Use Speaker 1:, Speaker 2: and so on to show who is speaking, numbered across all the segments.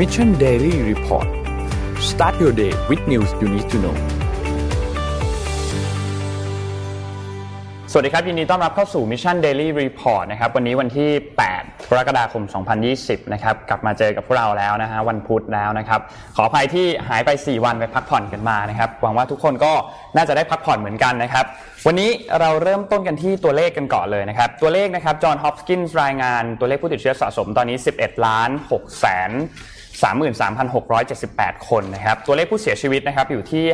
Speaker 1: Mission Daily Report start your day with news you need to know
Speaker 2: สวัสดีครับ ยินดีต้อนรับเข้าสู่ Mission Daily Report นะครับ วันนี้วันที่ 8 กรกฎาคม 2020 นะครับ กลับมาเจอกับพวกเราแล้วนะฮะ วันพุธแล้วนะครับ ขออภัยที่หายไป 4 วันไปพักผ่อนกันมานะครับ หวังว่าทุกคนก็น่าจะได้พักผ่อนเหมือนกันนะครับ วันนี้เราเริ่มต้นกันที่ตัวเลขกันก่อนเลยนะครับ ตัวเลขนะครับ จอห์น ฮอปกินส์ รายงานตัวเลขผู้ติดเชื้อสะสมตอนนี้ 11 ล้าน6แสน 33,678 คนนะครับ ตัวเลขผู้เสียชีวิตนะครับอยู่ที่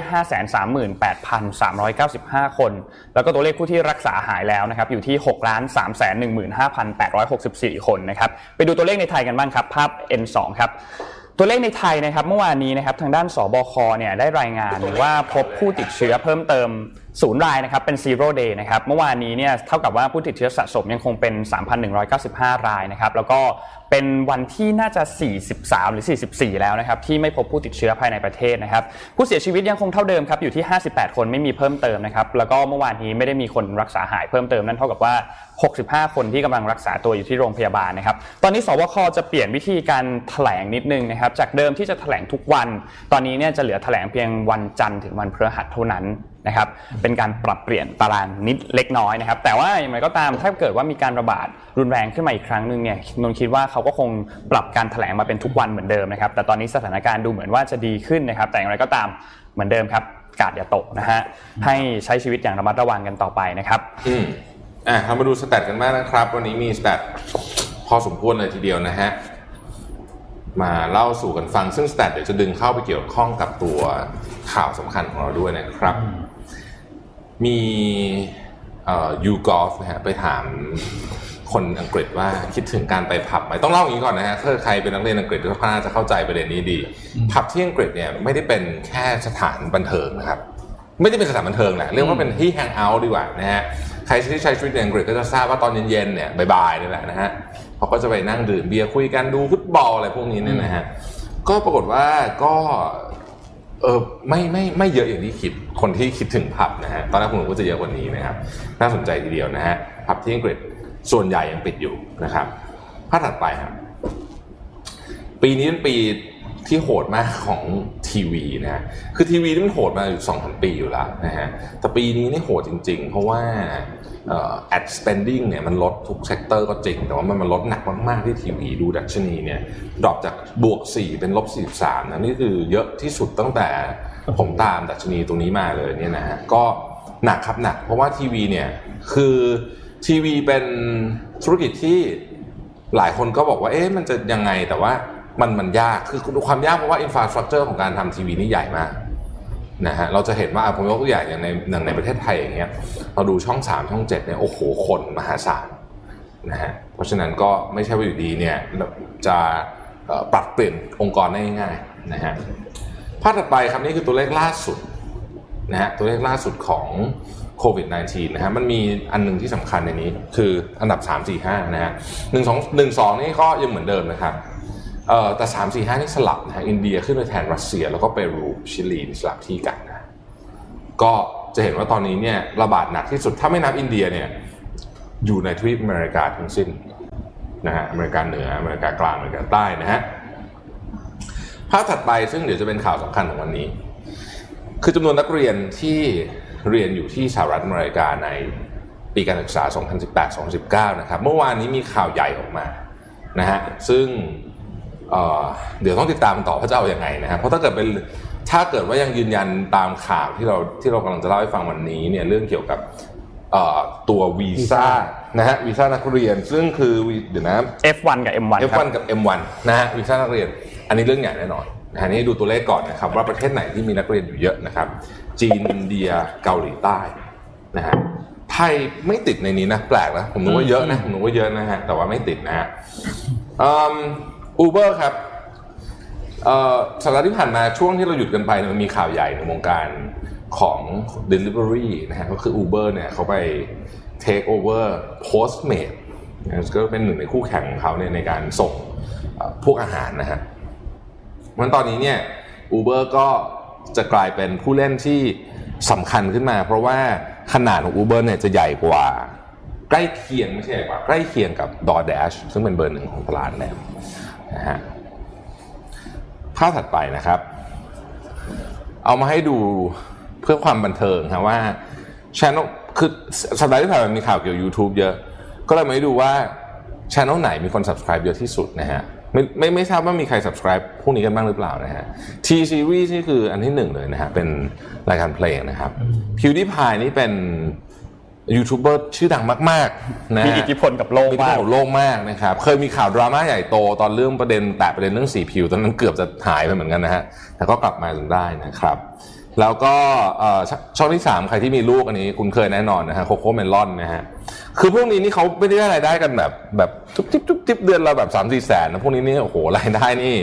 Speaker 2: 538,395 คน แล้วก็ตัวเลขผู้ที่รักษาหายแล้วนะครับอยู่ที่6 315,864 คนนะครับ ไปดูตัวเลขในไทยกันบ้างครับ ภาพ N2 ครับตัวเลขในไทยนะครับเมื่อวานนี้นะครับทางด้านสบคเนี่ยได้รายงานว่าพบผู้ติดเชื้อเพิ่มเติมศูนย์รายนะครับเป็น zero day นะครับเมื่อวานนี้เนี่ยเท่ากับว่าผู้ติดเชื้อสะสมยังคงเป็น 3,195 รายนะครับแล้วก็เป็นวันที่น่าจะ 43 หรือ 44 แล้วนะครับที่ไม่พบผู้ติดเชื้อภายในประเทศนะครับผู้เสียชีวิตยังคงเท่าเดิมครับอยู่ที่ 58 คนไม่มีเพิ่มเติมนะครับแล้วก็เมื่อวานนี้ไม่ได้มีคนรักษาหายเพิ่มเติมนั่นเท่ากับว่า 65 คนที่กำลังรักษาตัวอยู่ที่โรงพยาบาลนะครับตอนนี้สวคจะเปลี่ยนวิธีการแถลงนิดนึงนะครับจากเดิมที่จะแถลงทุกวัน ตอนนี้เนี่ยจะเหลือแถลงเพียงวันจันทร์ถึงวันพฤหัสเท่านั้นนะครับเป็นการปรับเปลี่ยนตารางนิดเล็กน้อยนะครับแต่ว่าอย่างไรก็ตามถ้าเกิดว่ามีการระบาดรุนแรงขึ้นมาอีกครั้งหนึ่งเนี่ยนนคิดว่าเขาก็คงปรับการแถลงมาเป็นทุกวันเหมือนเดิมนะครับ แต่ตอนนี้สถานการณ์ดูเหมือนว่าจะดีขึ้นนะครับ แต่อย่างไรก็ตามเหมือนเดิมครับ การ์ดอย่าตกนะฮะให้ใช้ชีวิตอย่างระมัดระวังกันต่อไปนะครับ
Speaker 3: อืมอะเรามาดู stat กันบ้างนะครับ วันนี้มี stat พอสมควรเลยทีเดียวนะฮะมาเล่าสู่กันฟังซึ่ง stat เดี๋ยวจะดึงเข้าไปเกี่ยวข้องกับตัวข่าวสำคัญของเราด้วยนะครับ มียูกอล์ฟนะฮะไปถาม คนอังกฤษว่าคิดถึงการไปผับไหมต้องเล่าอย่างนี้ก่อนนะฮะถ้าใครเป็นนักเรียนอังกฤษก็น่าจะเข้าใจประเด็นนี้ดี ผับที่อังกฤษเนี่ยไม่ได้เป็นแค่สถานบันเทิงนะครับไม่ได้เป็นสถานบันเทิงแหละเรียกว่าเป็นที่แฮงเอาท์ดีกว่านะฮะใครที่ใช้ชีวิตในอังกฤษก็จะทราบว่าตอนเย็นๆเนี่ยบ่ายๆนี่แหละนะฮะเขาก็จะไปนั่งดื่มเบียร์คุยกันดูฟุตบอลอะไรพวกนี้เนี่ยนะฮะก็ปรากฏว่าก็เออไม่ไม่ไม่เยอะอย่างที่คิดคนที่คิดถึงผับนะฮะตอนแรกผมว่าจะเยอะกว่านี้นะครับน่าสนใจทีเดียวนะฮะผับที่อังกฤษ ส่วนใหญ่ยังปิดอยู่นะครับภาพถัดไปครับ ปีนี้เป็นปีที่โหดมากของทีวีนะฮะคือทีวีนี่มันโหดมาอยู่สองสามปีอยู่แล้วนะฮะแต่ปีนี้นี่โหดจริง ๆ เพราะว่า ad spending เนี่ยมันลดทุก sector ก็จริง แต่ว่ามันมันลดหนักมาก ๆ ที่ทีวีดูดัชนีเนี่ยดรอปจากบวก 4 เป็นลบ 43นะนี่คือเยอะที่สุดตั้งแต่ผมตามดัชนีตรงนี้มาเลยเนี่ยนะฮะก็หนักครับหนัก เพราะว่าทีวีเนี่ยคือ ทีวีเป็นธุรกิจที่หลายคนก็บอกว่าเอ๊ะมันจะยังไงแต่ว่ามันมันยากคือความยากเพราะว่าอินฟราสตรักเจอร์ของการทำทีวีนี่ใหญ่มากนะฮะเราจะเห็นว่าผมยกตัวอย่างอย่างในอย่างในประเทศไทยอย่างเงี้ยเราดูช่อง 3 ช่อง 7เนี่ยโอ้โหคนมหาศาลนะฮะเพราะฉะนั้นก็ไม่ใช่ว่าอยู่ดีเนี่ยจะปรับเปลี่ยนองค์กรได้ง่ายๆนะฮะภาพถัดไปครับนี่คือตัวเลขล่าสุดนะฮะตัวเลขล่าสุดของ โควิด -19 นะฮะมันมีอันหนึ่งที่สำคัญในนี้ คืออันดับ 3 4 5 นะฮะหนึ่งสองหนึ่งสองนี่ก็ยังเหมือนเดิมนะครับเอ่อแต่3 4 5นี่สลับนะฮะอินเดียขึ้นไปแทนรัสเซีย แล้วก็เปรูชิลีสลับที่กันนะก็จะเห็นว่าตอนนี้เนี่ยระบาดหนักที่สุดถ้าไม่นับอินเดียเนี่ยอยู่ในทวีปอเมริกาทั้งสิ้นนะฮะอเมริกาเหนืออเมริกากลางอเมริกาใต้นะฮะภาพถัดไปซึ่งเดี๋ยวจะเป็นข่าวสำคัญของวันนี้ คือจำนวนนักเรียนที่ เรียนอยู่ที่สหรัฐอเมริกาในปีการศึกษา 2018-2019 นะครับ เมื่อวานนี้มีข่าวใหญ่ออกมานะฮะ ซึ่งเเดี๋ยวต้องติดตามต่อว่าจะเอาอยัางไงนะฮะ เพราะถ้าเกิดเป็นถ้าเกิดว่ายังยืนยันตามข่าวที่เราที่เรากำลังจะเล่าให้ฟังวันนี้เนี่ยเรื่องเกี่ยวกับตัววีซ่านะฮะวีซ่านักเรียน ซึ่งคือเดี๋ยวนะ
Speaker 2: F1 กับ M1
Speaker 3: F1 กับ M1 นะฮะวีซ่านักเรียน อันนี้เรื่องใหญ่แน่นอนนะฮะนี่ดูตัวเลขก่อนนะครับว่าประเทศไหนที่มีนักเรียนอยู่เยอะนะครับ จีนอินเดียเกาหลีใต้นะฮะไทยไม่ติดในนี้นะแปลกนะผมนึกว่าเยอะนะผมนึกว่าเยอะนะฮะแต่ว่าไม่ติดนะฮะอูเบอร์ครับสัปดาห์ที่ผ่านมาช่วงที่เราหยุดกันไปมันมีข่าวใหญ่ในวงการของ Delivery นะฮะก็คือ Uber เนี่ยเขาไป take over Postmate ก็เป็นหนึ่งในคู่แข่งของเขาเนี่ยในการส่งพวกอาหารนะฮะมันตอนนี้เนี่ย Uber ก็ จะกลายเป็นผู้เล่นที่สำคัญขึ้นมา เพราะว่าขนาดของ Uber เนี่ยจะใหญ่กว่า ใกล้เคียงไม่ใช่ใหญ่กว่า ใกล้เคียงกับ DoorDash ซึ่งเป็นเบอร์หนึ่งของตลาดแล้วนะฮะภาพถัดไปนะครับ เอามาให้ดูเพื่อความบันเทิงครับว่าช anel คือสัปดาห์ที่ผ่านมามีข่าวเกี่ยวกับ YouTube เยอะ ก็เลยมาให้ดูว่าช anel ไหนมีคน subscribe เยอะที่สุดนะฮะ ไม่ไม่ไม่ทราบว่ามีใคร subscribe พวกนี้กันบ้างหรือเปล่านะฮะ T series นี่คืออันที่หนึ่งเลยนะฮะ เป็นรายการเพลงนะครับ PewDiePie นี่เป็นยูทูบเบอร์ชื่อดังมากๆนะ
Speaker 2: มี
Speaker 3: ฮะ
Speaker 2: อิทธิพลกับโลก
Speaker 3: มีที่
Speaker 2: มาก
Speaker 3: ของโลกมากนะครับ เคยมีข่าวดราม่าใหญ่โตตอนเรื่องประเด็นแตะประเด็นเรื่องสีผิว ตอนนั้นเกือบจะหายไปเหมือนกันนะฮะ แต่ก็กลับมาจนได้นะครับ แล้วก็เอ่อชช่องที่ 3 ใครที่มีลูกอันนี้คุณเคยแน่นอนนะฮะโคโค่เมลอนนะฮะคือพวกนี้นี่เขาไม่ได้รายได้กันแบบแบบทุบทิบทุบทิบเดือนละแบบ3ามสี่แสนนะพวกนี้นี่โอ้โหรายได้นี่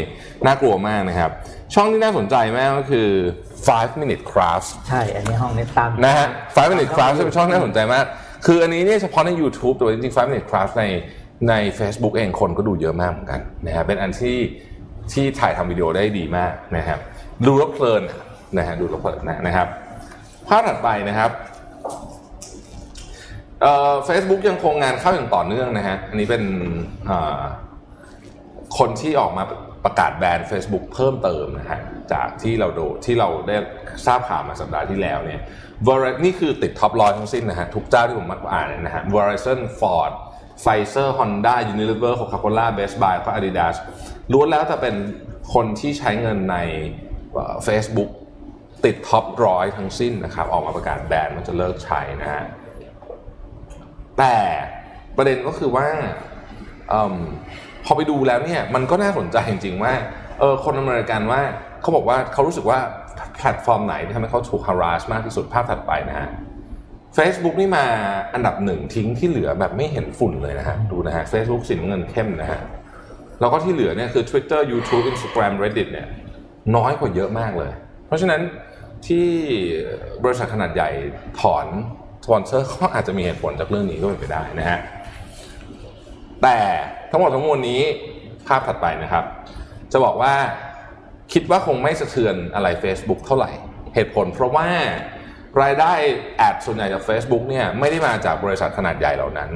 Speaker 3: น่ากลัวมากนะครับ ช่องที่น่าสนใจมากก็คือ 5 minute crafts
Speaker 4: ใช่ อันนี้ห้องนี้ตาม
Speaker 3: นะฮะ Five Minute Craft เป็นช่องที่น่าสนใจมาก คืออันนี้เนี่ยเฉพาะใน YouTube แต่ว่าจริงๆ Five Minute Craft ในใน Facebook เองคนก็ดูเยอะมากเหมือนกันนะฮะเป็นอันที่ที่ถ่ายทำวิดีโอได้ดีมากนะครับดูแล้วเพลิน นะฮะดูแล้วเพลินนะครับ ภาพถัดไปนะครับเอ่อ Facebook ยังคงงานเข้าอย่างต่อเนื่องนะฮะอันนี้เป็นคนที่ออกมาประกาศแบน Facebook เพิ่มเติมนะฮะจากที่เราดูที่เราได้ทราบข่าวมาสัปดาห์ที่แล้วเนี่ย Verizon นี่คือติดท็อปร้อยทั้งสิ้นนะฮะทุกเจ้าที่ผมมาอ่านนะฮะ Verizon Ford Pfizer Honda Unilever Coca-Cola Best Buy แล้วก็ Adidas ล้วนแล้วแต่เป็นคนที่ใช้เงินในเอ่อ Facebook ติดท็อปร้อยทั้งสิ้นนะครับ ออกมาประกาศแบนมันจะเลิกใช้นะฮะแต่ประเด็นก็คือว่าอพอไปดูแล้วเนี่ยมันก็น่าสนใจจริงๆว่าเออคนอเมริกันว่าเขาบอกว่าเขารู้สึกว่าแพลตฟอร์มไหนที่ทำให้เขาถูก harass มากที่สุดภาพถัดไปนะฮะ Facebook นี่มาอันดับหนึ่งทิ้งที่เหลือแบบไม่เห็นฝุ่นเลยนะฮะดูนะฮะ Facebook สีน้ำเงินเข้มนะฮะแล้วก็ที่เหลือเนี่ยคือ Twitter YouTube Instagram Reddit เนี่ยน้อยกว่าเยอะมากเลย เพราะฉะนั้น ที่บริษัทขนาดใหญ่ถอนสปอนเซอร์ก็อาจจะมีเหตุผลจากเรื่องนี้ก็เป็นไปได้นะฮะแต่ทั้งหมดทั้งมวลนี้ภาพถัดไปนะครับ จะบอกว่าคิดว่าคงไม่สะเทือนอะไร Facebook เท่าไหร่ เหตุผลเพราะว่ารายได้แอดส่วนใหญ่จาก Facebook เนี่ยไม่ได้มาจากบริษัทขนาดใหญ่เหล่านั้น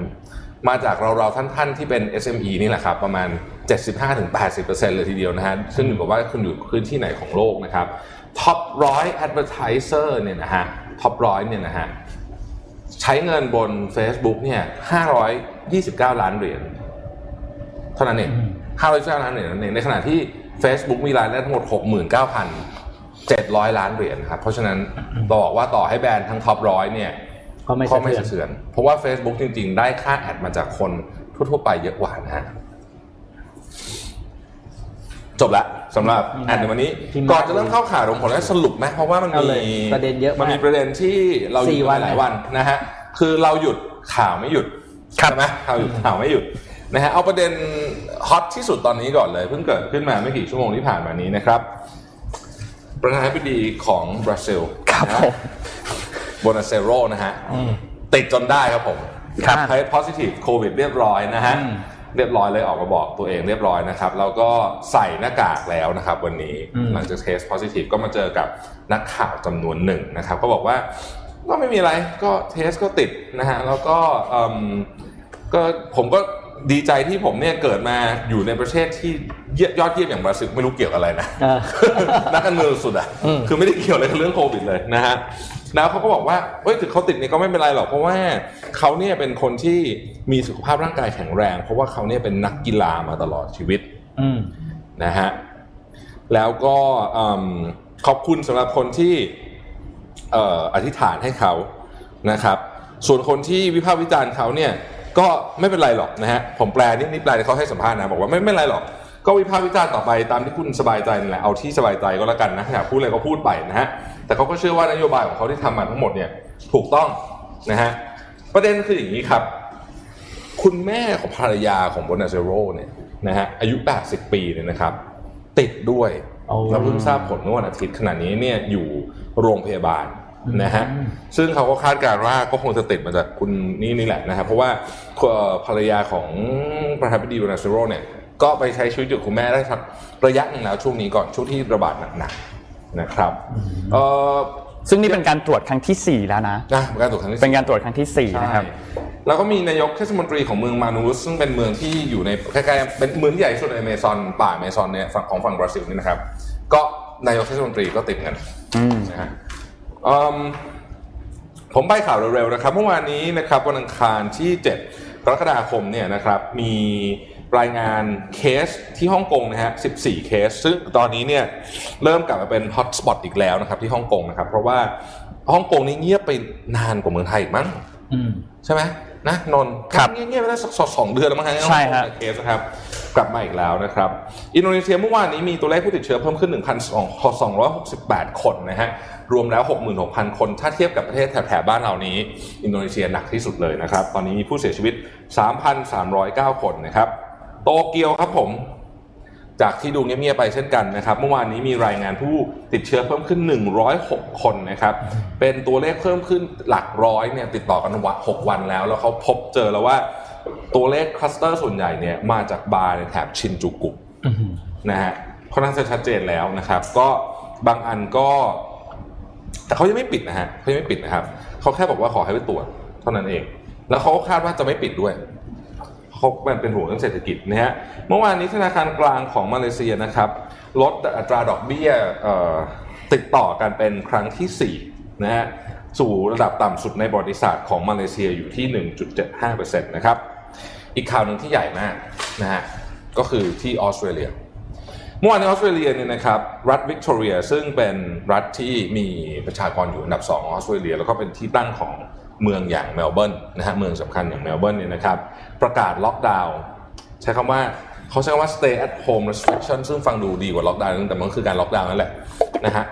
Speaker 3: มาจากเราๆท่านๆที่เป็น SME นี่แหละครับ ประมาณ 75-80%เลยทีเดียวนะฮะซึ่งอยู่กับว่าคุณอยู่พื้นที่ไหนของโลกนะครับ ท็อปร้อย advertiser เนี่ยนะฮะท็อปร้อยเนี่ยนะฮะใช้เงินบน Facebook เนี่ย529 ล้านเหรียญเท่านั้นเอง529ล้านเหรียญนั่นเองในขณะที่ Facebook มีรายได้ทั้งหมด 69,700 ล้านเหรียญครับ เพราะฉะนั้นบอกว่าต่อให้แบรนด์ทั้งท็อปร้อยเนี่ย
Speaker 4: ก็ไม่
Speaker 3: ก็
Speaker 4: สะ
Speaker 3: ไม่
Speaker 4: เทือน
Speaker 3: สะเทือน เพราะว่า Facebook จริง ๆ ได้ค่าแอดมาจากคนทั่วๆไปเยอะกว่านะฮะ จบละสำหรับ stat ในวันนี้
Speaker 4: พี่มาร์ค
Speaker 3: ก่อนจะเริ่มเข้าข่าวผมขออนุญาตสรุปไหมเพราะว่ามัน
Speaker 4: เอา
Speaker 3: มี
Speaker 4: เลยประเด็นเยอะมาก
Speaker 3: มันมีประเด็นที่เราหยุด
Speaker 4: สี่วัน
Speaker 3: มาหลายวันนะฮะคือเราหยุดข่าวไม่หยุดใช่ไหมข่าวหยุดข่าวไม่หยุดนะฮะเอาประเด็น hot ที่สุดตอนนี้ก่อนเลย เพิ่งเกิดขึ้นมาไม่กี่ชั่วโมงที่ผ่านมานี้นะครับ ประธานาธิบดีของบราซิล
Speaker 2: ครับ
Speaker 3: นะ
Speaker 2: ผม
Speaker 3: โบนาเซโรนะฮะติดจนได้ครับผม
Speaker 2: ครับ
Speaker 3: เทส positive โควิดเรียบร้อยนะฮะ
Speaker 4: อืม
Speaker 3: เรียบร้อยเลยออกมาบอกตัวเองเรียบร้อยนะครับแล้วก็ใส่หน้ากากแล้วนะครับวันนี้หลังจากเทส positive ก็มาเจอกับนักข่าวจำนวนหนึ่งนะครับ ก็บอกว่าก็ไม่มีอะไรก็เทสก็ติดนะฮะแล้วก็อืมก็ผมก็ดีใจที่ผมเนี่ยเกิดมาอยู่ในประเทศที่เยี่ยยอดเยี่ยมอย่างบราซิลไม่รู้เกี่ยวอะไรนะ
Speaker 4: เออ
Speaker 3: นักการเมืองสุดอะ
Speaker 4: อืม
Speaker 3: คือไม่ได้เกี่ยวอะไรกับเรื่องโควิดเลยนะฮะ แล้วเขาก็บอกว่าเฮ้ยถึงเขาติดเนี่ยก็ไม่เป็นไรหรอกเพราะว่าเขาเนี่ยเป็นคนที่มีสุขภาพร่างกายแข็งแรง เพราะว่าเขาเนี่ยเป็นนักกีฬามาตลอดชีวิต
Speaker 4: อืม
Speaker 3: นะฮะแล้วก็อืมขอบคุณสำหรับคนที่เอ่ออธิษฐานให้เขานะครับ ส่วนคนที่วิพากษ์วิจารณ์เขาเนี่ยก็ไม่เป็นไรหรอกนะฮะผมแปลนี่นี่แปลที่เขาให้สัมภาษณ์นะบอกว่าไม่ไม่เป็นไรหรอก ก็วิพากษ์วิจารณ์ต่อไปตามที่คุณสบายใจนั่นแหละเอาที่สบายใจก็แล้วกันนะอยากพูดอะไรก็พูดไปนะฮะแต่เขาก็เชื่อว่านโยบายของเขาที่ทำมาทั้งหมดเนี่ยถูกต้องนะฮะประเด็นคืออย่างนี้ครับ คุณแม่ของภรรยาของโบนาเซโรเนี่ยนะฮะอายุ 80 ปีเนี่ยนะครับ ติดด้วย
Speaker 4: โอ้
Speaker 3: เราเพิ่งทราบผลเมื่อวันอาทิตย์ขณะนี้เนี่ยอยู่โรงพยาบาลนะฮะ
Speaker 4: อืม
Speaker 3: ซึ่งเขาก็คาดการณ์ว่าก็คงจะติดมาจากคุณนี่นี่แหละนะครับเพราะว่าเอ่อภรรยาของประธานาธิบดีโบนาเซโรเนี่ย ก็ไปใช้ชีวิตอยู่กับคุณแม่ได้สักระยะหนึ่งแล้วช่วงนี้ก่อนช่วงที่ระบาดหนักๆนะครับเอ่อ
Speaker 2: ซึ่งนี่เป็นการตรวจครั้งที่ 4 แล้วนะ
Speaker 3: นะการตรวจครั้งที่
Speaker 2: เป็นการตรวจครั้งที่4นะครับ
Speaker 3: ใช่แล้วก็มีนายกเทศมนตรีของเมืองมานูสซึ่งเป็นเมืองที่อยู่ในใกล้ๆเป็นเมืองที่ใหญ่ที่สุดในอเมซอนป่าอเมซอนเนี่ยฝั่งของฝั่งบราซิลนี่นะครับ ก็นายกเทศมนตรีก็ติดเงิน
Speaker 2: อืม
Speaker 3: นะฮะอืมผมไปข่าวเร็วๆนะครับเมื่อวานนี้นะครับวันอังคารที่ 7 กรกฎาคมเนี่ยนะครับมี รายงานเคสที่ฮ่องกงนะฮะ 14 เคส ซึ่งตอนนี้เนี่ยเริ่มกลับมาเป็น hotspot อีกแล้วนะครับที่ฮ่องกงนะครับ เพราะว่าฮ่องกงนี่เงียบไปนานกว่าเมืองไทยอีกมั้ง
Speaker 4: อืม
Speaker 3: ใช่ไหมนะนนท์
Speaker 2: ครับ
Speaker 3: เงียบๆไปได้สักสองเดือนแล้วมั้งฮะ
Speaker 2: ใช่ฮะ
Speaker 3: เคสนะครับ กลับมาอีกแล้วนะครับ อินโดนีเซียเมื่อวานนี้มีตัวเลขผู้ติดเชื้อเพิ่มขึ้น 1,268 คนนะฮะ รวมแล้ว 66,000 คน ถ้าเทียบกับประเทศแถบๆบ้านเรานี้ อินโดนีเซียหนักที่สุดเลยนะครับ ตอนนี้มีผู้เสียชีวิต 3,309 คนนะครับ โตเกียวครับผม จากที่ดูเงียบๆไปเช่นกันนะครับ เมื่อวานนี้มีรายงานผู้ติดเชื้อเพิ่มขึ้น 106 คนนะครับ เป็นตัวเลขเพิ่มขึ้นหลักร้อยเนี่ยติดต่อกันวัน6วันแล้ว แล้วเขาพบเจอแล้วว่าตัวเลขคลัสเตอร์ส่วนใหญ่เนี่ยมาจากบาร์ในแถบชินจูกุนะฮะค่อนข้างจะชัดเจนแล้วนะครับ ก็บางอันก็ แต่เขายังไม่ปิดนะฮะเขายังไม่ปิดนะครับเขาแค่บอกว่าขอให้ไปตรวจเท่านั้นเอง แล้วเขาคาดว่าจะไม่ปิดด้วย เขาเป็นห่วงเรื่องเศรษฐกิจนะฮะเมื่อวานนี้ธนาคารกลางของมาเลเซียนะครับลดอัตราดอกเบี้ยติดต่อกันเป็นครั้งที่4นะฮะสู่ระดับต่ำสุดในประวัติศาสตร์ของมาเลเซียอยู่ที่ 1.75%นะครับอีกข่าวหนึ่งที่ใหญ่มากนะฮะก็คือที่ออสเตรเลียเมื่อวานในออสเตรเลียเนี่ยนะครับรัฐวิกตอเรียซึ่งเป็นรัฐที่มีประชากรอยู่อันดับ 2 ของออสเตรเลีย แล้วก็เป็นที่ตั้งของเมืองอย่างเมลเบิร์นนะฮะเมืองสำคัญอย่างเมลเบิร์นเนี่ยนะครับ ประกาศล็อกดาวน์ใช้คำว่าเขาใช้คำว่า stay at home restriction ซึ่งฟังดูดีกว่าล็อกดาวน์แต่มันคือการล็อกดาวน์นั่นแหละนะฮะ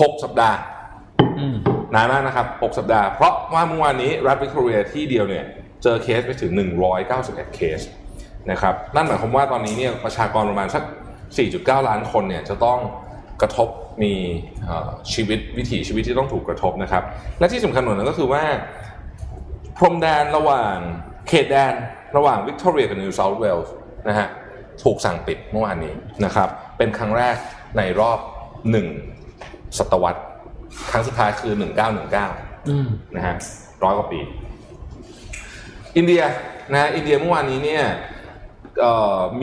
Speaker 3: หกสัปดาห์
Speaker 4: อืม
Speaker 3: นานมากนะครับ6สัปดาห์ เพราะว่าเมื่อวานนี้รัฐวิกตอเรียที่เดียวเนี่ย เจอเคสไปถึง 191 เคสนะครับนั่นหมายความว่าตอนนี้เนี่ยประชากรประมาณสัก 4.9 ล้านคนเนี่ยจะต้องกระทบมีเอ่อชีวิตวิถีชีวิตที่ต้องถูกกระทบนะครับ และที่สำคัญกว่านั้นก็คือว่า พรมแดนระหว่าง เขตแดนระหว่างวิกตอเรียกับนิวเซาท์เวลส์นะฮะถูกสั่งปิดเมื่อวานนี้นะครับเป็นครั้งแรกในรอบ1ศตวรรษ ครั้งสุดท้ายคือ1919
Speaker 4: อืม
Speaker 3: นะฮะร้อยกว่าปี อินเดียนะฮะอินเดียเมื่อวานนี้เนี่ย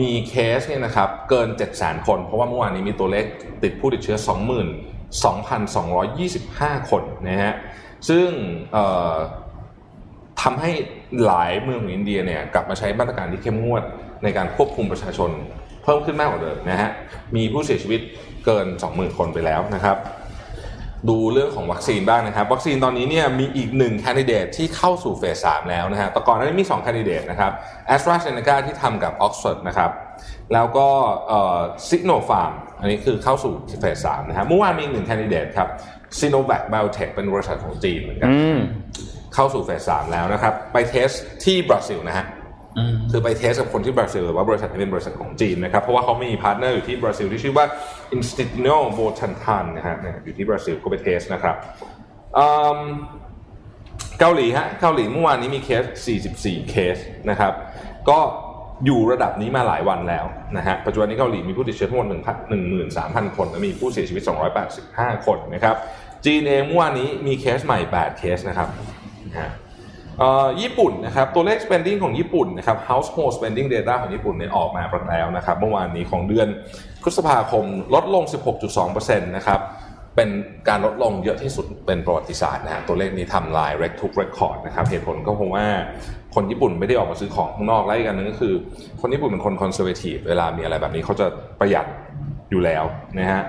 Speaker 3: มีเคสเนี่ยนะครับเกิน7 0 0 0 0 0คน เพราะว่าเมื่อวานนี้มีตัวเลขติดผู้ติดเชื้อ 22,225 คนนะฮะซึ่ง ทำให้หลายเมืองของอินเดียเนี่ยกลับมาใช้มาตรการที่เข้มงวดในการควบคุมประชาชน เพิ่มขึ้นมากกว่าเดิมนะฮะมีผู้เสียชีวิตเกิน 20,000 คนไปแล้วนะครับ ดูเรื่องของวัคซีนบ้างนะครับ วัคซีนตอนนี้เนี่ยมีอีกหนึ่ง candidate ที่เข้าสู่เฟสสามแล้วนะฮะแต่ก่อนหน้านี้มี2 candidate นะครับแอสตราเซเนกาที่ทำกับออกซฟอร์ดนะครับแล้วก็ซิโนฟาร์มอันนี้คือเข้าสู่เฟสสามนะฮะเมื่อวานมีหนึ่ง candidate ครับซีโนแวคไบโอเทคเป็นบริษัทของจีนเหมือนกัน เข้าสู่เฟสสามแล้วนะครับ ไป test ที่บราซิลนะฮะ
Speaker 4: อืม
Speaker 3: คือไป test กับคนที่บราซิลหรือว่าบริษัทนี้เป็นบริษัทของจีนนะครับ เพราะว่าเขามี partner อยู่ที่บราซิลที่ชื่อว่า Instituto Butantan นะฮะเนี่ยอยู่ที่บราซิลก็ไป test นะครับอืมเกาหลีฮะเกาหลีเมื่อวานนี้มีเคส 44 เคสนะครับ ก็อยู่ระดับนี้มาหลายวันแล้วนะฮะปัจจุบันนี้เกาหลีมีผู้ติดเชื้อทั้งหมด13,000 คนและมีผู้เสียชีวิต 285 คนนะครับจีนเองเมื่อวานนี้มีเคสใหม่ 8 เคสนะครับนะฮะเอ่อ ญี่ปุ่นนะครับตัวเลข spending ของญี่ปุ่นนะครับ household spending data ของญี่ปุ่นเนี่ยออกมาประแล้วนะครับเมื่อวานนี้ของเดือนพฤษภาคมลดลง 16.2%นะครับเป็นการลดลงเยอะที่สุดเป็นประวัติศาสตร์นะฮะตัวเลขนี้ทำลาย rec ทุก record นะครับเหตุผลก็เพราะว่าคนญี่ปุ่นไม่ได้ออกมาซื้อของข้างนอกและอีกอันนึงก็คือ คนญี่ปุ่นเป็นคน conservative เวลามีอะไรแบบนี้เขาจะประหยัดอยู่แล้วนะฮะ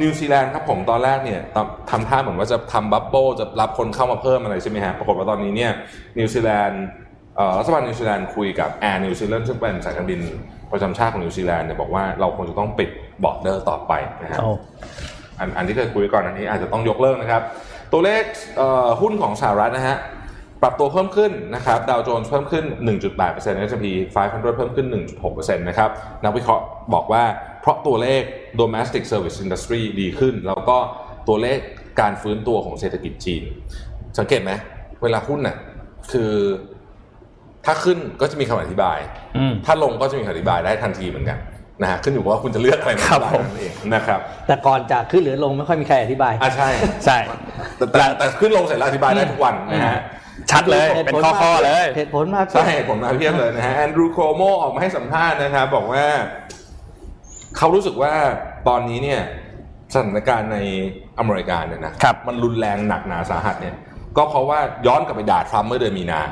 Speaker 3: นิวซีแลนด์ครับผมตอนแรกเนี่ยทำทำท่าเหมือนว่าจะทำบับเบิลจะรับคนเข้ามาเพิ่มอะไรใช่ไหมฮะปรากฏว่าตอนนี้เนี่ยนิวซีแลนด์เอ่อรัฐบาลนิวซีแลนด์คุยกับแอร์นิวซีแลนด์ซึ่งเป็นสายการบินประจำชาติของนิวซีแลนด์เนี่ยบอกว่าเราคงจะต้องปิด border ต่อไปนะฮะ
Speaker 4: โอ้
Speaker 3: อันอันที่เคยคุยก่อนอันนี้อาจจะต้องยกเลิกนะครับ ตัวเลขเอ่อหุ้นของสหรัฐนะฮะปรับตัวเพิ่มขึ้นนะครับดาวโจนส์เพิ่มขึ้น 1.8% S&P 500 เพิ่มขึ้น 1.6%นะครับนักวิเคราะห์บอกว่าเพ ราะตัวเลข domestic service industry ดีขึ้น แล้วก็ตัวเลขการฟื้นตัวของเศรษฐกิจจีน สังเกตไหมเวลาหุ้นน่ะคือถ้าขึ้นก็จะมีคำอธิบาย
Speaker 2: อืม
Speaker 3: ถ้าลงก็จะมีคำอธิบายได้ทันทีเหมือนกันนะฮะขึ้นอยู่กับว่าคุณจะเลือกอะไรมา
Speaker 2: ครับ
Speaker 3: อธิบาย
Speaker 2: ผม
Speaker 3: นั่นเองนะครับ
Speaker 4: แต่ก่อนจะขึ้นหรือลงไม่ค่อยมีใครอธิบาย
Speaker 3: อ่าใช่
Speaker 2: ใช่
Speaker 3: แต่แต่แต่ขึ้นลงเสร็จแล้วอธิบายได้ทุกวันนะฮะ
Speaker 2: ชัดเลย
Speaker 4: หตุ
Speaker 2: เป็น
Speaker 4: ผล
Speaker 2: ข้อ
Speaker 4: มาก
Speaker 2: ข้อๆเลย
Speaker 4: เหตุผลมาก
Speaker 3: ใช่ผมมาเพียบเลยนะฮะแอนดรูโคโมออกมาให้สัมภาษณ์นะครับบอกว่า เขารู้สึกว่าตอนนี้เนี่ยสถานการณ์ในอเมริกาเนี่ยนะครับมันรุนแรงหนักหนาสาหัสเนี่ย ก็เพราะว่าย้อนกลับไปด่าทรัมป์เมื่อเดือนมีนา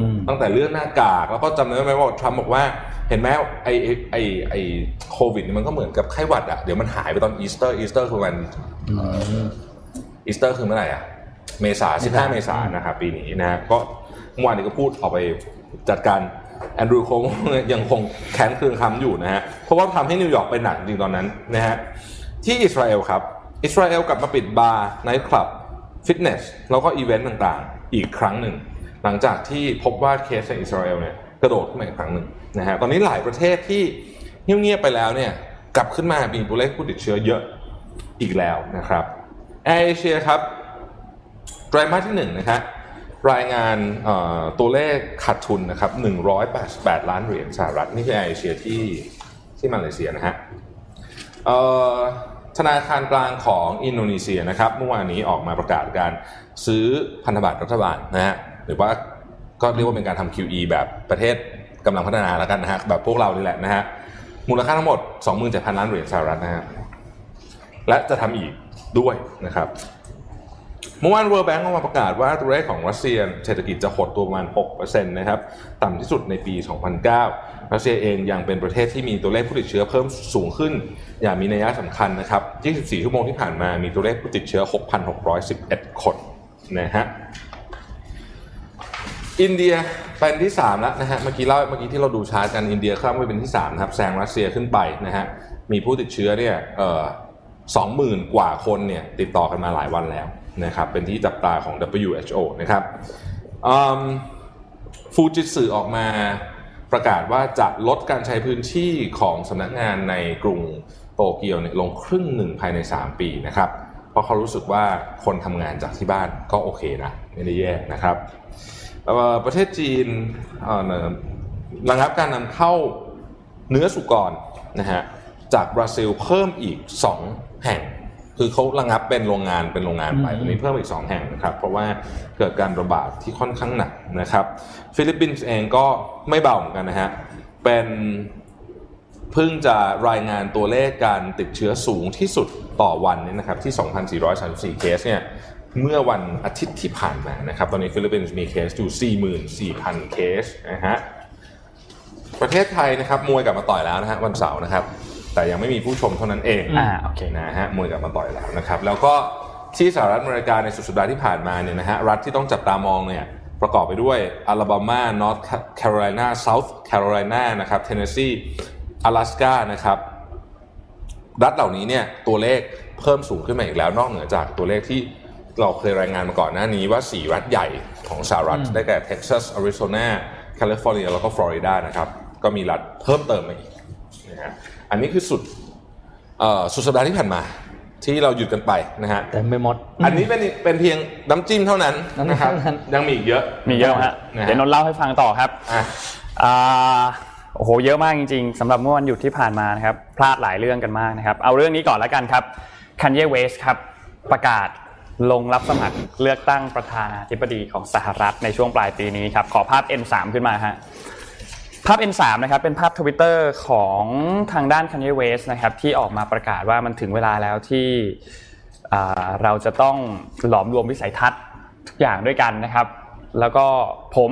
Speaker 4: อืม
Speaker 3: ตั้งแต่เรื่องหน้ากากแล้วก็จำได้ไหมว่าทรัมป์บอกว่า เห็นไหมไอไอ้ไอไอโควิดเนี่ยมันก็เหมือนกับไข้หวัดอะเดี๋ยวมันหายไปตอนอีสเตอร์อีสเตอร์คือวันอีสเตอร์คือเมื่อไหร่อะเมษาสิบห้าเมษายนนะครับปีนี้นะฮะก็เมื่อวานนี้ก็พูดออกไปจัดการ แอนดรูว์คูโอโมยังคงแค้นเคืองทรัมป์อยู่นะฮะเพราะว่าทำให้นิวยอร์กเป็นหนักจริงตอนนั้นนะฮะที่อิสราเอลครับอิสราเอลกลับมาปิดบาร์ไนท์คลับฟิตเนสแล้วก็อีเวนต์ต่างๆ อีกครั้งหนึ่ง หลังจากที่พบว่าเคสในอิสราเอลเนี่ยกระโดดขึ้นมาอีกครั้งหนึ่งนะฮะตอนนี้หลายประเทศที่เงียบๆไปแล้วเนี่ยกลับขึ้นมามีตัวเลขผู้ติดเชื้อเยอะอีกแล้วนะครับแอร์เอเชียครับไตรมาสที่หนึ่งนะฮะ รายงานตัวเลขขาดทุนนะครับ188 ล้านเหรียญสหรัฐนี่คือแอร์เอเชียที่ที่มาเลเซียนะฮะธนาคารกลางของอินโดนีเซียนะครับเมื่อวานนี้ออกมาประกาศการซื้อพันธบัตรรัฐบาลนะฮะหรือว่าก็เรียกว่าเป็นการทำ QE แบบประเทศกำลังพัฒนาแล้วกันนะฮะแบบพวกเรานี่แหละนะฮะมูลค่าทั้งหมด 27,000 ล้านเหรียญสหรัฐนะฮะและจะทำอีกด้วยนะครับ เมื่อวาน World Bank ออกมาประกาศว่าตัวเลขของรัสเซียเศรษฐกิจจะหดตัวประมาณ 6%นะครับ ต่ำที่สุดในปี 2009 รัสเซียเองยังเป็นประเทศที่มีตัวเลขผู้ติดเชื้อเพิ่มสูงขึ้น อย่างมีนัยสำคัญนะครับ 24 ชั่วโมงที่ผ่านมามีตัวเลขผู้ติดเชื้อ 6,611 คนนะฮะ อินเดียเป็นที่ 3 แล้วนะฮะ เมื่อกี้เล่าเมื่อกี้ที่เราดูชาร์ตกัน อินเดียข้ามไปเป็นที่3นะครับแซงรัสเซียขึ้นไปนะฮะ มีผู้ติดเชื้อเนี่ยสองหมื่นกว่าคนเนี่ยติดต่อกันมาหลายวันแล้ว นะครับเป็นที่จับตาของ WHO นะครับฟูจิสึออกมาประกาศว่าจะลดการใช้พื้นที่ของสำนักงานในกรุงโตเกียวลงครึ่งหนึ่งภายใน 3 ปีนะครับ เพราะเขารู้สึกว่าคนทำงานจากที่บ้านก็โอเคนะไม่ได้แย่นะครับประเทศจีนระงับการนำเข้าเนื้อสุกรนะฮะจากบราซิลเพิ่มอีก 2 แห่ง คือเขาระงับเป็นโรงงานเป็นโรงงานไป
Speaker 4: อืม
Speaker 3: ตอนนี้เพิ่มอีก 2 แห่งนะครับ เพราะว่าเกิดการระบาดที่ค่อนข้างหนักนะครับ ฟิลิปปินส์เองก็ไม่เบาเหมือนกันนะฮะเป็นเพิ่งจะรายงานตัวเลขการติดเชื้อสูงที่สุดต่อวันเนี่ยนะครับที่ 2,434 เคสเนี่ยเมื่อวันอาทิตย์ที่ผ่านมานะครับ ตอนนี้ฟิลิปปินส์มีเคสอยู่ 44,000 เคสนะฮะประเทศไทยนะครับมวยกลับมาต่อยแล้วนะฮะวันเสาร์นะครับ แต่ยังไม่มีผู้ชมเท่านั้นเอง
Speaker 2: อ่าโอเค
Speaker 3: นะฮะมวยกลับมาต่อยแล้วนะครับ แล้วก็ที่สหรัฐอเมริกาในสุดสัปดาห์ที่ผ่านมาเนี่ยนะฮะรัฐที่ต้องจับตามองเนี่ยประกอบไปด้วยอลาบามานอร์ทแคโรไลนาเซาท์แคโรไลนานะครับเทนเนสซีอลาสกานะครับ รัฐเหล่านี้เนี่ยตัวเลขเพิ่มสูงขึ้นมาอีกแล้วนอกเหนือจากตัวเลขที่เราเคยรายงานมาก่อนหน้านี้ว่า 4 รัฐใหญ่ของสหรัฐ ได้แก่เท็กซัสอาริโซนาแคลิฟอร์เนียแล้วก็ฟลอริดานะครับ ก็มีรัฐเพิ่มเติมมาอีกนะฮะ อันนี้คือสุดเอ่อสุดสัปดาห์ที่ผ่านมา ที่เราหยุดกันไปนะฮะ
Speaker 4: แต่ไม่หมด
Speaker 3: อันนี้เป็นเป็นเพียงน้ำจิ้มเท่านั้น
Speaker 4: น้ำจิ้ม
Speaker 3: นะครับ
Speaker 4: เท่านั้น
Speaker 3: ยังมีอีกเยอะ
Speaker 2: มีเยอะฮะ
Speaker 3: นะฮะ
Speaker 2: เดี๋ยวนนท์เล่าให้ฟังต่อครับ
Speaker 3: อะ
Speaker 2: อ่าโอ้โหเยอะมากจริงๆสำหรับเมื่อวันหยุดที่ผ่านมานะครับพลาดหลายเรื่องกันมากนะครับ เอาเรื่องนี้ก่อนแล้วกันครับคันเยเวสต์ครับประกาศลงรับสมัครเลือกตั้งประธานาธิบดีของสหรัฐในช่วงปลายปีนี้ครับขอภาพ N3 ขึ้นมาฮะ ภาพ N3 นะครับเป็นภาพทวิตเตอร์ของทางด้าน Kanye West นะครับที่ออกมาประกาศว่ามันถึงเวลาแล้วที่เราจะต้องหลอมรวมวิสัยทัศน์ทุกอย่างด้วยกันนะครับ แล้วก็ผม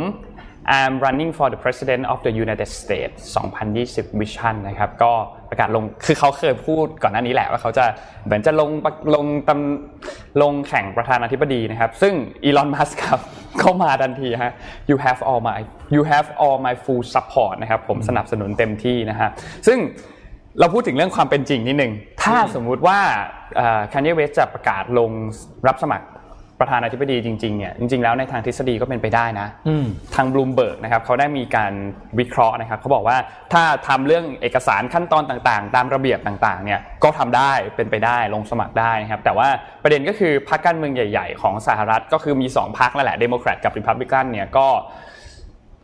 Speaker 2: I'm running for the president of the United States 2020 vision นะครับก็ ประกาศลงคือเขาเคยพูดก่อนหน้านี้แหละว่าเขาจะเหมือนจะลงลงตำลงแข่งประธานาธิบดีนะครับ ซึ่งอีลอนมัสครับเข้ามาทันทีฮะ you have all my you have all my full support นะครับ ผมสนับสนุนเต็มที่นะฮะซึ่งเราพูดถึงเรื่องความเป็นจริงนิดหนึ่งถ้าสมมุติว่าคันเยเวสจะประกาศลงรับสมัคร ประธานาธิบดีจริงๆเนี่ยจริง ๆแล้วในทางทฤษฎีก็เป็นไปได้นะ
Speaker 4: อืม
Speaker 2: ทางบลูมเบิร์กนะครับเขาได้มีการวิเคราะห์นะครับเขาบอกว่าถ้าทำเรื่องเอกสารขั้นตอนต่างๆ ตามระเบียบต่างๆเนี่ยก็ทำได้เป็นไปได้ลงสมัครได้นะครับแต่ว่าประเด็นก็คือพรรคการเมืองใหญ่ ๆ ของสหรัฐก็คือมี2พรรคนั่นแหละเดโมแครตกับริพับลิกันเนี่ยก็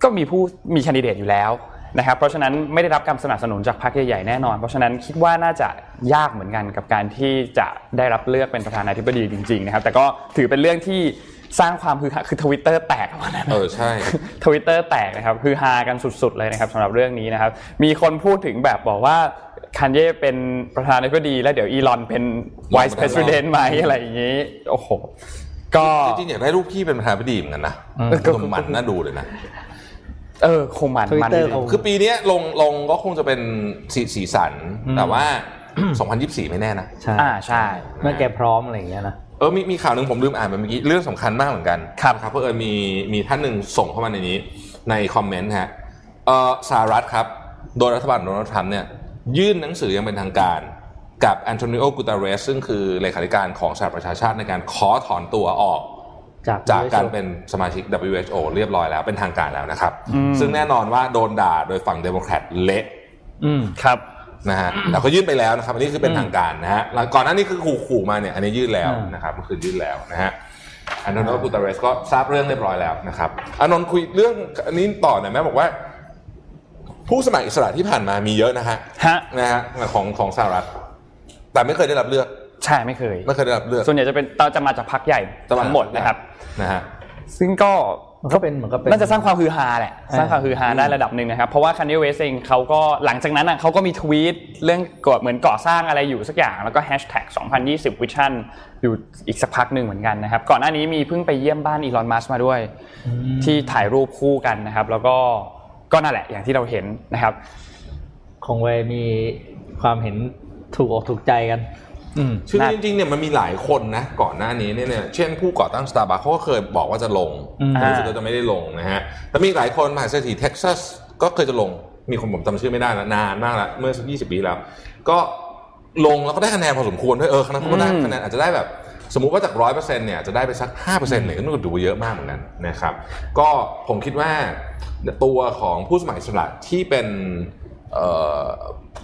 Speaker 2: ก็มีผู้มีแคนดิเดตอยู่แล้ว นะครับเพราะฉะนั้นไม่ได้รับการสนับสนุนจากพรรคใหญ่ๆแน่นอน เพราะฉะนั้นคิดว่าน่าจะยากเหมือนกันกับการที่จะได้รับเลือกเป็นประธานาธิบดีจริงๆนะครับแต่ก็ถือเป็นเรื่องที่สร้างความฮือฮาคือทวิตเตอร์แตกวันนั้น
Speaker 3: เออใช่
Speaker 2: ทวิตเตอร์แตกนะครับฮือฮากันสุดๆเลยนะครับสำหรับเรื่องนี้นะครับมีคนพูดถึงแบบบอกว่าคันเย่เป็นประธานาธิบดีแล้วเดี๋ยวอีลอนเป็น vice president ไหมอะไรอย่างนี้โอ้โหก็
Speaker 3: จริงๆอยากได้รูปพี่เป็นประธานาธิบดีเหมือนกันนะ
Speaker 4: อืม
Speaker 3: สมมันน่าดูเลยนะ
Speaker 2: เออคงมันมัน
Speaker 4: Twitter
Speaker 2: ดี
Speaker 4: เขา
Speaker 3: คือปีเนี้ยลงลงก็คงจะเป็นสีสีสัน
Speaker 4: อืม
Speaker 3: แต่ว่า 2024 ไม่แน่นะ
Speaker 4: ใช่
Speaker 2: อ่าใช่
Speaker 4: เมื่อแกพร้อมอะไรอย่างเงี้ยนะ
Speaker 3: เออมีมีข่าวหนึ่งผมลืมอ่านไปเมื่อกี้เรื่องสำคัญมากเหมือนกัน
Speaker 2: ครับ
Speaker 3: นะครับเพราะเออมีมีท่านหนึ่งส่งเข้ามาในนี้ในคอมเมนต์ฮะเออสหรัฐครับ โดยรัฐบาลโดนัลด์ทรัมป์เนี่ยยื่นหนังสืออย่างเป็นทางการ กับแอนโทนิโอกูตาเรสซึ่งคือเลขาธิการของสหประชาชาติในการขอถอนตัวออก
Speaker 4: จาก
Speaker 3: จากการ
Speaker 4: WHO
Speaker 3: เป็นสมาชิก WHO เรียบร้อยแล้วเป็นทางการแล้วนะครับ ซึ่งแน่นอนว่าโดนด่าโดยฝั่งเดโมแครตเละ
Speaker 4: อืม
Speaker 2: ครับ
Speaker 3: นะฮะแต่เขายื่นไปแล้วนะครับ อันนี้คือเป็นทางการนะฮะหลังก่อนหน้านี้คือขู่ขู่มาเนี่ย อันนี้ยื่นแล้ว
Speaker 4: อืม
Speaker 3: นะครับมันคือยื่นแล้วนะฮะอันนนท์กูตาเรสก็ทราบเรื่องเรียบร้อยแล้วนะครับอานนท์คุยเรื่องอันนี้ต่อหน่อยแม่บอกว่า ผู้สมัครอิสระที่ผ่านมามีเยอะนะฮะ
Speaker 2: ฮะ
Speaker 3: นะฮะของของสหรัฐ แต่ไม่เคยได้รับเลือก
Speaker 2: ใช่ไม่เคย
Speaker 3: ไม่เคยได้รับเลือก
Speaker 2: ส่วนใหญ่จะเป็นเราจะมาจากพักใหญ่
Speaker 3: จะมาจาก
Speaker 2: ทั้งหมดนะครับ
Speaker 3: นะฮะ
Speaker 2: ซึ่งก็
Speaker 4: มันก็เป็นเหมือนกับเป็น
Speaker 2: น่าจะสร้างความฮือฮาแหละ
Speaker 4: เออ
Speaker 2: สร้างความฮือฮาได้ระดับหนึ่งนะครับ เพราะว่าคัน y เวสเองเขาก็หลังจากนั้นน่ะเขาก็มีทวีตเรื่องก่อเหมือนก่อสร้างอะไรอยู่สักอย่าง แล้วก็แฮชแท็ก2020 Vision อยู่อีกสักพักหนึ่งเหมือนกันนะครับ ก่อนหน้านี้มีเพิ่งไปเยี่ยมบ้านอีลอนมัสมาด้วย ที่ถ่ายรูปคู่กันนะครับ แล้วก็ก็นั่นแหละอย่างที่เราเห็นนะครับ
Speaker 4: คงไว้มีความเห็นถูกอกถูกใจกันอืม
Speaker 3: คือ
Speaker 2: น่า
Speaker 3: จริงๆเนี่ยมันมีหลายคนนะก่อนหน้านี้เนี่ยเนี่ยเช่นผู้ก่อตั้ง Starbucks เขาก็เคยบอกว่าจะลง
Speaker 4: อืม
Speaker 3: แต่รู้สึกว่าจะไม่ได้ลงนะฮะแต่มีอีกหลายคนมหาเศรษฐีเท็กซัสก็เคยจะลงมีคนผมจำชื่อไม่ได้แล้วนานมากแล้วเมื่อสักยี่สิบปีแล้ว ก็ลงแล้วก็ได้คะแนนพอสมควรด้วยเออคะแนนเขาก็ได้
Speaker 2: อืม
Speaker 3: คะแนนอาจจะได้แบบสมมุติว่าจากร้อยเปอร์เซ็นต์เนี่ยจะได้ไปสักห้าเปอร์เซ็นต์เนี่ยก็มันก็ดูเยอะมากเหมือนกันนะครับ ก็ผมคิดว่าตัวของผู้สมัครอิสระที่เป็นเอ่อ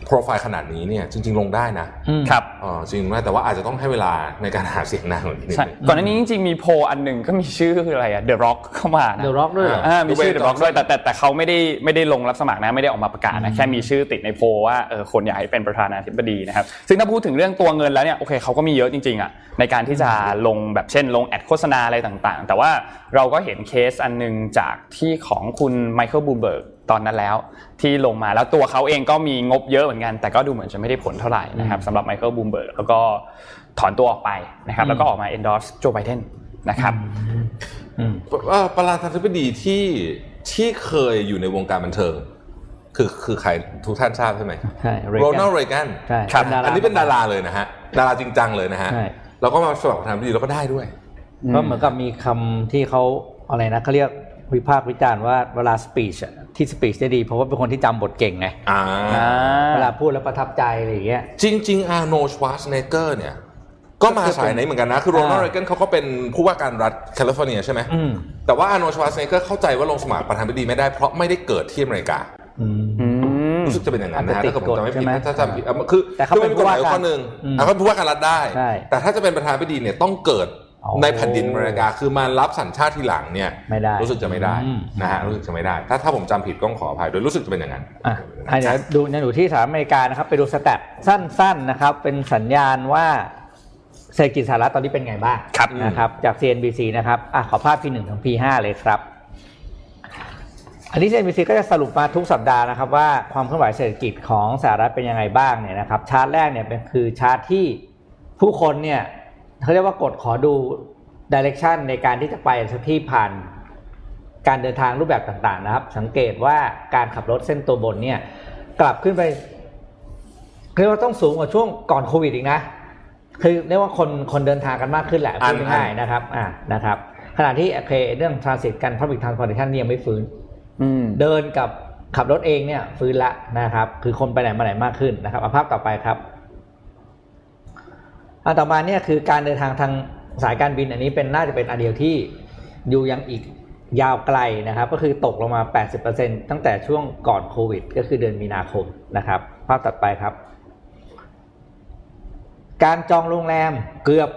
Speaker 3: โปรไฟล์ขนาดนี้เนี่ยจริง ๆ ลงได้นะ
Speaker 4: อืม
Speaker 2: ครับ
Speaker 3: เออจริงนะแต่ว่าอาจจะต้องให้เวลาในการหาเสียงนานกว่านี้นิด
Speaker 2: ใช่
Speaker 3: นึง
Speaker 2: ก่อนหน้านี้จริงๆมีโพลอันหนึ่งก็มีชื่อคืออะไรอะ The Rock เข้ามานะ
Speaker 4: The Rock ด้วยเหรอ
Speaker 2: อ่ามีชื่อ
Speaker 3: Dwayne
Speaker 2: The Rock ด้วย
Speaker 3: Johnson
Speaker 2: แต่แต่แต่เขาไม่ได้ไม่ได้ลงรับสมัครนะไม่ได้ออกมาประกาศนะแค่มีชื่อติดในโพลว่าเออคนอยากให้เป็นประธานาธิบดีนะครับซึ่งถ้าพูดถึงเรื่องตัวเงินแล้วเนี่ยโอเคเขาก็มีเยอะจริงๆอะในการที่จะลงแบบเช่น ลง ad โฆษณาอะไรต่างๆ แต่ว่าเราก็เห็นเคสอันหนึ่งจากที่ของคุณไมเคิลบลูมเบิร์ก ตอนนั้นแล้ว ที่ลงมาแล้วตัวเขาเองก็มีงบเยอะเหมือนกัน แต่ก็ดูเหมือนจะไม่ได้ผลเท่าไหร่นะครับสำหรับไมเคิลบลูมเบิร์กแล้วก็ถอนตัวออกไปนะครับ แล้วก็ออกมา endorse โจไบเดนนะครับ
Speaker 4: อืม
Speaker 3: ว่าประธานาธิบดีที่ที่เคยอยู่ในวงการบันเทิง คือคือใครทุกท่านทราบใช่ไหม
Speaker 4: ใช่เร
Speaker 3: โร
Speaker 4: แก
Speaker 3: นัล
Speaker 4: น
Speaker 3: ด์เรแกน
Speaker 4: ใช่
Speaker 2: ครับ
Speaker 4: เป็ดารา
Speaker 3: อันนี้เป็นดาราเลยนะฮะดาราจริงจังเลยนะฮะ
Speaker 4: ใช่
Speaker 3: แล้วก็มาสมัครประธานาธิบดีแล้วก็ได้ด้วย
Speaker 4: ก็เหมือนกับมีคำที่เขาอะไรนะเขาเรียก วิพากษ์วิจารณ์ว่าเวลาสปีชที่สปีชได้ดี เพราะว่าเป็นคนที่จำบทเก่งไง
Speaker 3: อ่า
Speaker 2: อ่า
Speaker 4: เวลาพูดแล้วประทับใจอะไรอย่างเงี้ย
Speaker 3: จริง ๆ อาร์โนชวาสเนเกอร์เนี่ย ก็มาสายนี้เหมือนกันนะ คือโรนัลด์
Speaker 4: อ่า
Speaker 3: เรแกนเขาก็เป็นผู้ว่าการรัฐแคลิฟอร์เนียใช่ไหม
Speaker 4: อืม
Speaker 3: แต่ว่าอาร์โนชวาสเนเกอร์เข้าใจว่าลงสมัครประธานาธิบดีไม่ได้เพราะไม่ได้เกิดที่อเมริกา
Speaker 4: อืม
Speaker 2: อืม
Speaker 3: รู้สึกจะเป็นอย่างนั้นนะฮะ
Speaker 4: อาจจะ
Speaker 3: ถ้าเกิดผมจำไม่ผิด
Speaker 4: ติดกฎใช่ไหม
Speaker 3: ถ้าจำผิดอะคือ
Speaker 4: แต่เขา
Speaker 3: คือ
Speaker 4: เป็น
Speaker 3: มัน
Speaker 4: น
Speaker 3: มีกฎหมาย
Speaker 4: ผู้ว่าการ
Speaker 3: ข้อหนึ่ง
Speaker 4: อืม
Speaker 3: อะเขาเป็นผู้ว่าการรัฐได้
Speaker 4: ใช่
Speaker 3: แต่ถ้าจะเป็นประธานาธิบดีเนี่ยต้องเกิด
Speaker 4: อ๋อ
Speaker 3: ในแผ่นดินอเมริกาคือมารับสัญชาติทีหลังเนี่ย
Speaker 4: ไม่ได้
Speaker 3: รู้สึกจะไม่ได้
Speaker 4: อืม
Speaker 3: นะฮะรู้สึกจะไม่ได้ ถ้าถ้าผมจำผิดก็ขออภัยโดยรู้สึกจะเป็นอย่างนั้น
Speaker 4: อะอะเดี๋ยวดูเนี่ยอยู่ที่สหรัฐอเมริกานะครับไปดูสแตทสั้นๆนะครับเป็นสัญญาณว่าเศรษฐกิจสหรัฐตอนนี้เป็นไงบ้าง
Speaker 2: ครับ
Speaker 4: นะครับจาก CNBC นะครับอะขอภาพ P1 ถึง P5 เลยครับอันนี้ CNBC ก็จะสรุปมาทุกสัปดาห์นะครับว่าความเคลื่อนไหวเศรษฐกิจของสหรัฐเป็นยังไงบ้างเนี่ยนะครับชาร์ตแรกเนี่ยเป็นคือชาร์ตที่ผู้คนเนี่ย เขาเรียกว่ากดขอดูดิเรกชันในการที่จะไปสักที่ผ่านการเดินทางรูปแบบต่างๆนะครับ สังเกตว่าการขับรถเส้นตัวบนเนี่ยกลับขึ้นไปเรียกว่าต้องสูงกว่าช่วงก่อนโควิดอีกนะ คือเรียกว่าคนคนเดินทางกันมากขึ้นแหละ
Speaker 3: อัน
Speaker 4: พูดง่ายๆนะครับอ่านะครับ ขณะที่โอเคเรื่อง transit การ public transportation เนี่ยยังไม่ฟื้น
Speaker 2: อืม
Speaker 4: เดินกับขับรถเองเนี่ยฟื้นละนะครับ คือคนไปไหนมาไหนมากขึ้นนะครับเอาภาพต่อไปครับ อันต่อมาเนี่ยคือการเดินทางทางสายการบินอันนี้เป็นน่าจะเป็นอันเดียวที่อยู่ยังอีกยาวไกลนะครับ ก็คือตกลงมา 80%ตั้งแต่ช่วงก่อนโควิด ก็คือเดือนมีนาคมนะครับ ภาพตัดไปครับ การจองโรงแรมเกือบ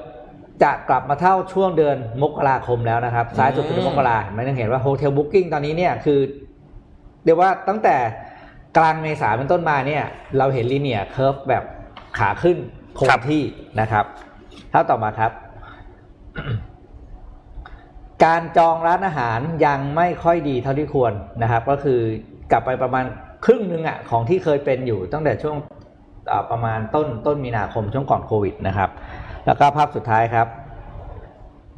Speaker 4: จะกลับมาเท่าช่วงเดือนมกราคมแล้วนะครับซ้ายสุดคือเดือนมกราไม่ต้องเห็นว่า hotel booking ตอนนี้เนี่ยคือเรียกว่าตั้งแต่กลางเมษาเป็นต้นมาเนี่ย เราเห็นลีเนียเคิร์ฟแบบขาขึ้น คงที่นะครับถ้าต่อมาครับ การจองร้านอาหารยังไม่ค่อยดีเท่าที่ควรนะครับ ก็คือกลับไปประมาณครึ่งนึงอะของที่เคยเป็นอยู่ตั้งแต่ช่วงประมาณต้นต้นมีนาคมช่วงก่อนโควิดนะครับ แล้วก็ภาพสุดท้ายครับ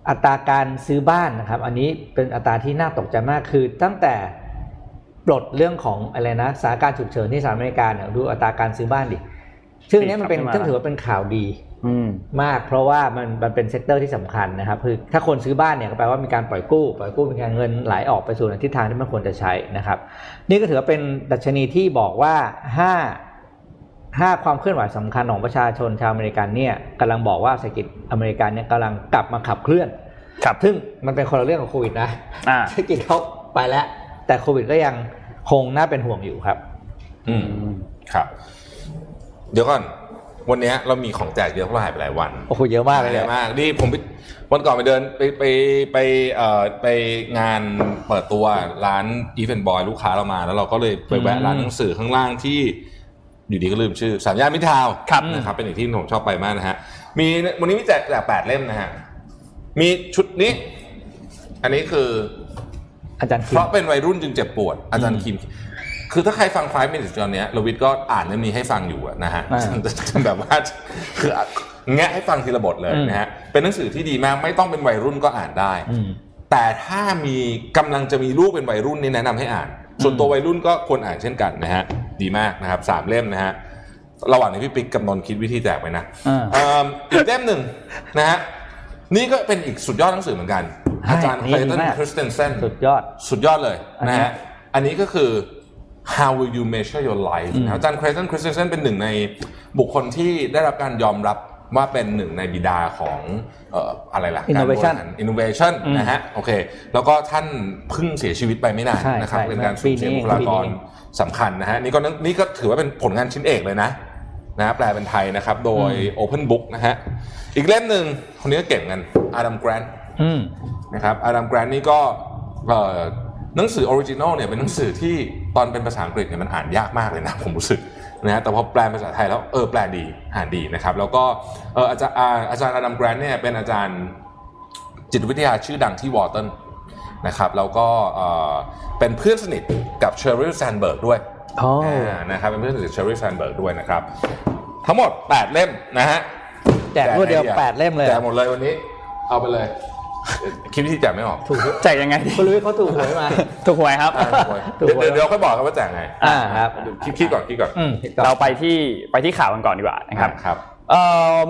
Speaker 4: อัตราการซื้อบ้านนะครับ อันนี้เป็นอัตราที่น่าตกใจมากคือตั้งแต่ปลดเรื่องของอะไรนะสถานการณ์ฉุกเฉินที่สหรัฐอเมริกาเนี่ยดูอัตราการซื้อบ้านดิ ซึ่งนี้มันเป็นซึ่งถือว่าเป็นข่าวดีมาก เพราะว่ามันมันเป็น sector ที่สำคัญนะครับคือถ้าคนซื้อบ้านเนี่ยก็แปลว่ามีการปล่อยกู้ปล่อยกู้เป็นการเงินไหลออกไปสู่ในทิศทางที่มันควรจะใช้นะครับ นี่ก็ถือว่าเป็นดัชนีที่บอกว่าห้าห้าความเคลื่อนไหวสำคัญของประชาชนชาวอเมริกันเนี่ยกำลังบอกว่าเศรษฐกิจอเมริกันเนี่ยกำลังกลับมาขับเคลื่อน
Speaker 2: ครับ
Speaker 4: ซึ่งมันเป็นคนละเรื่องกับโควิดนะเศรษฐกิจเขาไปแล้ว แต่โควิดก็ยังคงน่าเป็นห่วงอยู่ครับ
Speaker 3: อืมครับ เดี๋ยวก่อน วันนี้เรามีของแจกเยอะเพราะหายไปหลายวัน
Speaker 4: โอ้โหเยอะมากเลย
Speaker 3: เยอะมากนี่ผมวันก่อนไปเดินไปไปไปเอ่อไปงานเปิดตัวร้านอีเวนต์บอยลูกค้าเรามา แล้วเราก็เลยไปแวะร้านหนังสือข้างล่างที่อยู่ดีก็ลืมชื่อสามย่านมิทาวนะครับเป็นอีกที่ผมชอบไปมากนะฮะมีวันนี้มีแจกแจกแปดเล่มนะฮะมีชุดนี้ อันนี้คือ
Speaker 4: อาจารย์
Speaker 3: เพราะเป็นวัยรุ่นจึงเจ็บปวด อาจารย์คิม คือถ้าใครฟัง Five Minute ตอนนี้รวิศก็อ่านเรื่องนี้ให้ฟังอยู่นะฮะแบบว่าคือแงะให้ฟังทีละบทเลยนะฮะเป็นหนังสือที่ดีมากไม่ต้องเป็นวัยรุ่นก็อ่านได้ แต่ถ้ามีกำลังจะมีลูกเป็นวัยรุ่นนี่แนะนำให้อ่าน ส่วนตัววัยรุ่นก็ควรอ่านเช่นกันนะฮะดีมากนะครับสามเล่มนะฮะระหว่างนี้พี่ปิ๊กกำนนคิดวิธีแจกไปนะอีกเล่มหนึ่งนะฮะนี่ก็เป็นอีกสุดยอดหนังสือเหมือนกัน อาจารย์เคลตันคริสเตนเซน
Speaker 4: สุดยอด
Speaker 3: สุดยอดเลยนะฮะอันนี้ก็คือ how will you measure your life อาจารย์เคลตันคริสเตนเซนเป็นหนึ่งในบุคคลที่ได้รับการยอมรับว่าเป็นหนึ่งในบิดาของอะไรล่ะ
Speaker 4: innovation
Speaker 3: innovation นะฮะโอเคแล้วก็ท่านเพิ่งเสียชีวิตไปไม่นานนะครับเป็นการสูญเสียบุคลากรสำคัญนะฮะนี่ก็นี่ก็ถือว่าเป็นผลงานชิ้นเอกเลยนะนะแปลเป็นไทยนะครับโดย Open Book นะฮะอีกเล่มหนึ่งคนนี้ก็เก่งกันอาดัมแกรนต์นะครับอาดัมแกรนต์นี่ก็ หนังสือ original เนี่ยเป็นหนังสือที่ตอนเป็นภาษาอังกฤษเนี่ยมันอ่านยากมากเลยนะผมรู้สึกนะฮะแต่พอแปลภาษาไทยแล้วเออแปลดีอ่านดีนะครับ แล้วก็อาจารย์อาจารย์อาดัมแกรนต์เนี่ยเป็นอาจารย์จิตวิทยาชื่อดังที่วอร์ตันนะครับแล้วก็เป็นเพื่อนสนิทกับเชอริลแซนด์เบิร์กด้วยนะครับเป็นเพื่อนสนิทเชอริลแซนด์เบิร์กด้วยนะครับ ทั้งหมด 8 เล่มนะฮะ
Speaker 4: แจกรวดเดียวแปดเล่มเลย
Speaker 3: แจกหมดเลยวันนี้ เอาไปเลย คิดวิธีแจกไม่ออก
Speaker 4: ถูก
Speaker 2: แจกยังไง
Speaker 4: คุณรู้เขาถูกหวยมา
Speaker 2: ถูกหวยครับ
Speaker 3: เดี๋ยวเดี๋ยวค่อยบอกครับว่าแจกไง
Speaker 4: อ่าครับ
Speaker 3: คิดคิดก่อนคิดก่อน
Speaker 2: เราไปที่ไปที่ข่าวกันก่อนดีกว่านะครับ
Speaker 3: ครับ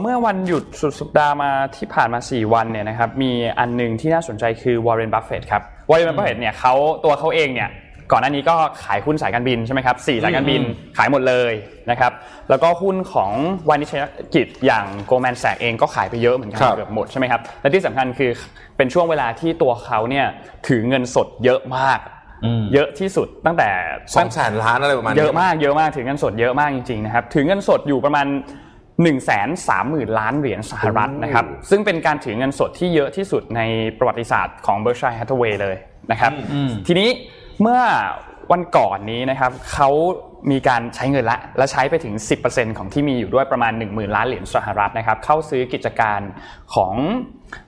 Speaker 2: เมื่อวันหยุดสุดสัปดาห์มาที่ผ่านมา 4 วันเนี่ยนะครับมีอันหนึ่งที่น่าสนใจคือวอร์เรนบัฟเฟตครับวอร์เรนบัฟเฟตเนี่ยเขาตัวเขาเองเนี่ย ก่อนหน้านี้ก็ขายหุ้นสายการบินใช่ไหมครับสี่สายการบินขายหมดเลยนะครับแล้วก็หุ้นของวาณิชธนกิจอย่างโกลด์แมนแซคส์เองก็ขายไปเยอะเหมือนกันเกือบหมดใช่ไหมครับและที่สำคัญคือเป็นช่วงเวลาที่ตัวเขาเนี่ยถือเงินสดเยอะมากเยอะที่สุดตั้งแต่
Speaker 3: สองแสนล้านอะไรประมาณ
Speaker 2: เยอะมากเยอะมากถือเงินสดเยอะมากจริงๆนะครับถือเงินสดอยู่ประมาณ1นึ่งแสนสามหมื่นล้านเหรียญสหรัฐนะครับซึ่งเป็นการถือเงินสดที่เยอะที่สุดในประวัติศาสตร์ของเบอร์ชัยฮัตเวย์เลยนะครับทีนี้ เมื่อวันก่อนนี้นะครับเขามีการใช้เงินละ และใช้ไปถึง 10%ของที่มีอยู่ด้วยประมาณ 10,000 ล้านเหรียญสหรัฐนะครับ เข้าซื้อกิจการของ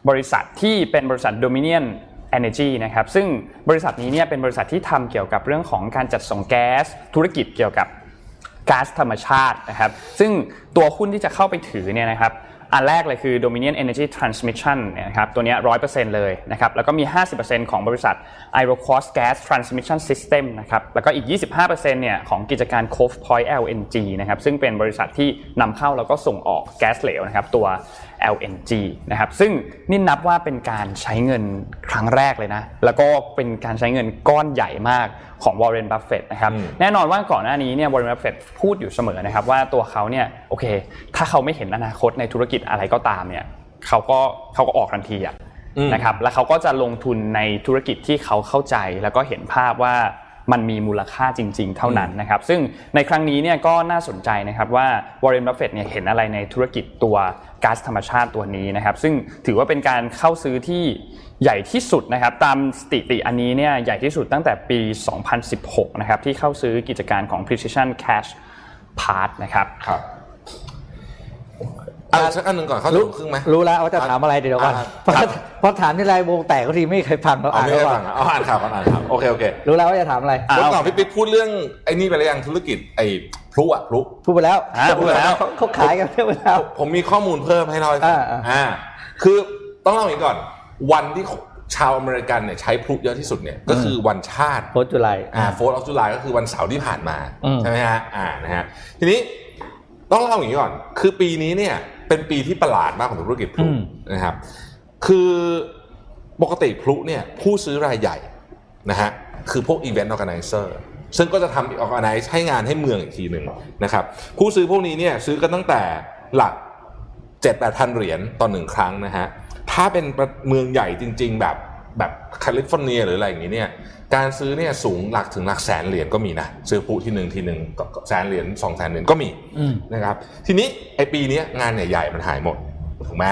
Speaker 2: บริษัทที่เป็นบริษัท Dominion Energy นะครับ ซึ่งบริษัทนี้เนี่ยเป็นบริษัทที่ทำเกี่ยวกับเรื่องของการจัดส่งแก๊ส ธุรกิจเกี่ยวกับก๊าซธรรมชาตินะครับ ซึ่งตัวหุ้นที่จะเข้าไปถือเนี่ยนะครับ อันแรกเลยคือ Dominion Energy Transmission นะครับตัวนี้ร้อยเปอร์เซ็นต์เลยนะครับแล้วก็มี 50%ของบริษัท i r o c o s Gas Transmission System นะครับแล้วก็อีก 25%เนี่ยของกิจการ Cove Point LNG นะครับซึ่งเป็นบริษัทที่นำเข้าแล้วก็ส่งออกแก๊สเหลวนะครับตัว LNG นะครับซึ่งนี่นับว่าเป็นการใช้เงินครั้งแรกเลยนะ แล้วก็เป็นการใช้เงินก้อนใหญ่มากของวอร์เรนบัฟเฟตนะครับแน่นอนว่าก่อนหน้านี้เนี่ยวอร์เรนบัฟเฟตพูดอยู่เสมอนะครับว่าตัวเขาเนี่ยโอเค ถ้าเขาไม่เห็นอนาคตในธุรกิจอะไรก็ตามเนี่ยเขาก็เขาก็ออกทันทีอะนะครับแล้วเขาก็จะลงทุนในธุรกิจที่เขาเข้าใจแล้วก็เห็นภาพว่า มันมีมูลค่าจริง ๆ เท่านั้นนะครับซึ่งในครั้งนี้เนี่ยก็น่าสนใจนะครับว่าวอร์เรนบัฟเฟตเนี่ยเห็นอะไรในธุรกิจตัวก๊าซธรรมชาติตัวนี้นะครับซึ่งถือว่าเป็นการเข้าซื้อที่ใหญ่ที่สุดนะครับตามสถิติอันนี้เนี่ยใหญ่ที่สุดตั้งแต่ปี 2016 นะครับที่เข้าซื้อกิจการของ Precision Cash Part นะครับ
Speaker 3: ครับ เอาสักอันหนึ่งก่อนเข้าถึงครึ่งไหม
Speaker 4: รู้แล้วว่าจะถามอะไรเดี๋ยวก่อน
Speaker 3: อ่า
Speaker 4: เพราะ
Speaker 3: ครับ
Speaker 4: เพราะถามที่ไรวงแตกก็ทีไม่เคยฟังเรา
Speaker 3: เอา
Speaker 4: อ่าน
Speaker 3: ไม่
Speaker 4: แล้ว
Speaker 3: ได้
Speaker 4: ก่อ
Speaker 3: ฟั
Speaker 4: น
Speaker 3: งอะเอาอ่านข่าวก่อนอ่านข่าวโอเคโอเค
Speaker 4: รู้แล้วว่าจะถามอะไร
Speaker 2: อะ
Speaker 3: วันก่อนพี่ปิ๊กพูดเรื่องไอ้นี่ไปแล้วยังธุรกิจไอ้พลุอะพลุ
Speaker 4: พูดไปแล้ว
Speaker 2: อ่าพูดไปแล้ว
Speaker 4: เขาเขาขายกันเรียบร้อยแล้ว
Speaker 3: ผมมีข้อมูลเพิ่มให้เราให้ฟัง
Speaker 4: อ่าอ่า
Speaker 3: อ่าคือต้องเล่าอย่างนี้ก่อน วันที่ชาวอเมริกันเนี่ยใช้พลุเยอะที่สุดเนี่ยก็คือวันชาติ
Speaker 4: โพสต์จุไล
Speaker 3: อ่าโฟร์ออฟจุลายก็คือวันเสาร์ที่ผ่านมา
Speaker 4: อืม
Speaker 3: ใช่ไหมฮะอ่านะฮะทีนี้ต้องเล่าอย่างนี้ก่อน คือปีนี้เนี่ย เป็นปีที่ประหลาดมากของธุรกิจพลุนะครับ คือปกติพลุเนี่ยผู้ซื้อรายใหญ่นะฮะคือพวก Event Organizer ซึ่งก็จะทำ organize ให้งานให้เมืองอีกทีหนึ่งนะครับผู้ซื้อพวกนี้เนี่ยซื้อกันตั้งแต่หลักเจ็ดแปดพันเหรียญต่อหนึ่งครั้งนะฮะถ้าเป็นเมืองใหญ่จริง ๆ แบบ แบบแคลิฟอร์เนียหรืออะไรอย่างนี้เนี่ยการซื้อเนี่ยสูงหลักถึงหลักแสนเหรียญก็มีนะซื้อผู้ที่หนึ่งทีหนึ่งก็ก็แสนเหรียญสองแสนเหรียญก็มี
Speaker 4: อืม
Speaker 3: นะครับทีนี้ไอปีเนี้ยงานใหญ่ๆมันหายหมดถูกไหม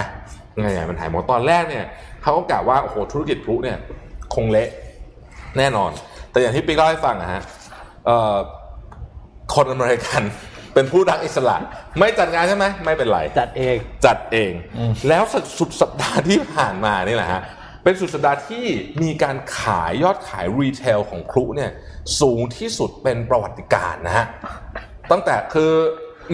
Speaker 3: งานใหญ่มันหายหมดตอนแรกเนี่ยเขาก็กล่าวว่าโอ้โหธุรกิจพลุเนี่ยคงเละแน่นอน แต่อย่างที่ปิ๊กเล่าให้ฟังอะฮะเอ่อคนอเมริกันเป็นผู้รักอิสระ ไม่จัดงานใช่ไหมไม่เป็นไร
Speaker 4: จัดเอง
Speaker 3: จัดเอง
Speaker 4: อืม
Speaker 3: แล้วสุดสัปดาห์ที่ผ่านมานี่แหละฮะ เป็นสุดสัปดาห์ที่มีการขายยอดขายรีเทลของพลุเนี่ยสูงที่สุดเป็นประวัติการณ์นะฮะตั้งแต่คือ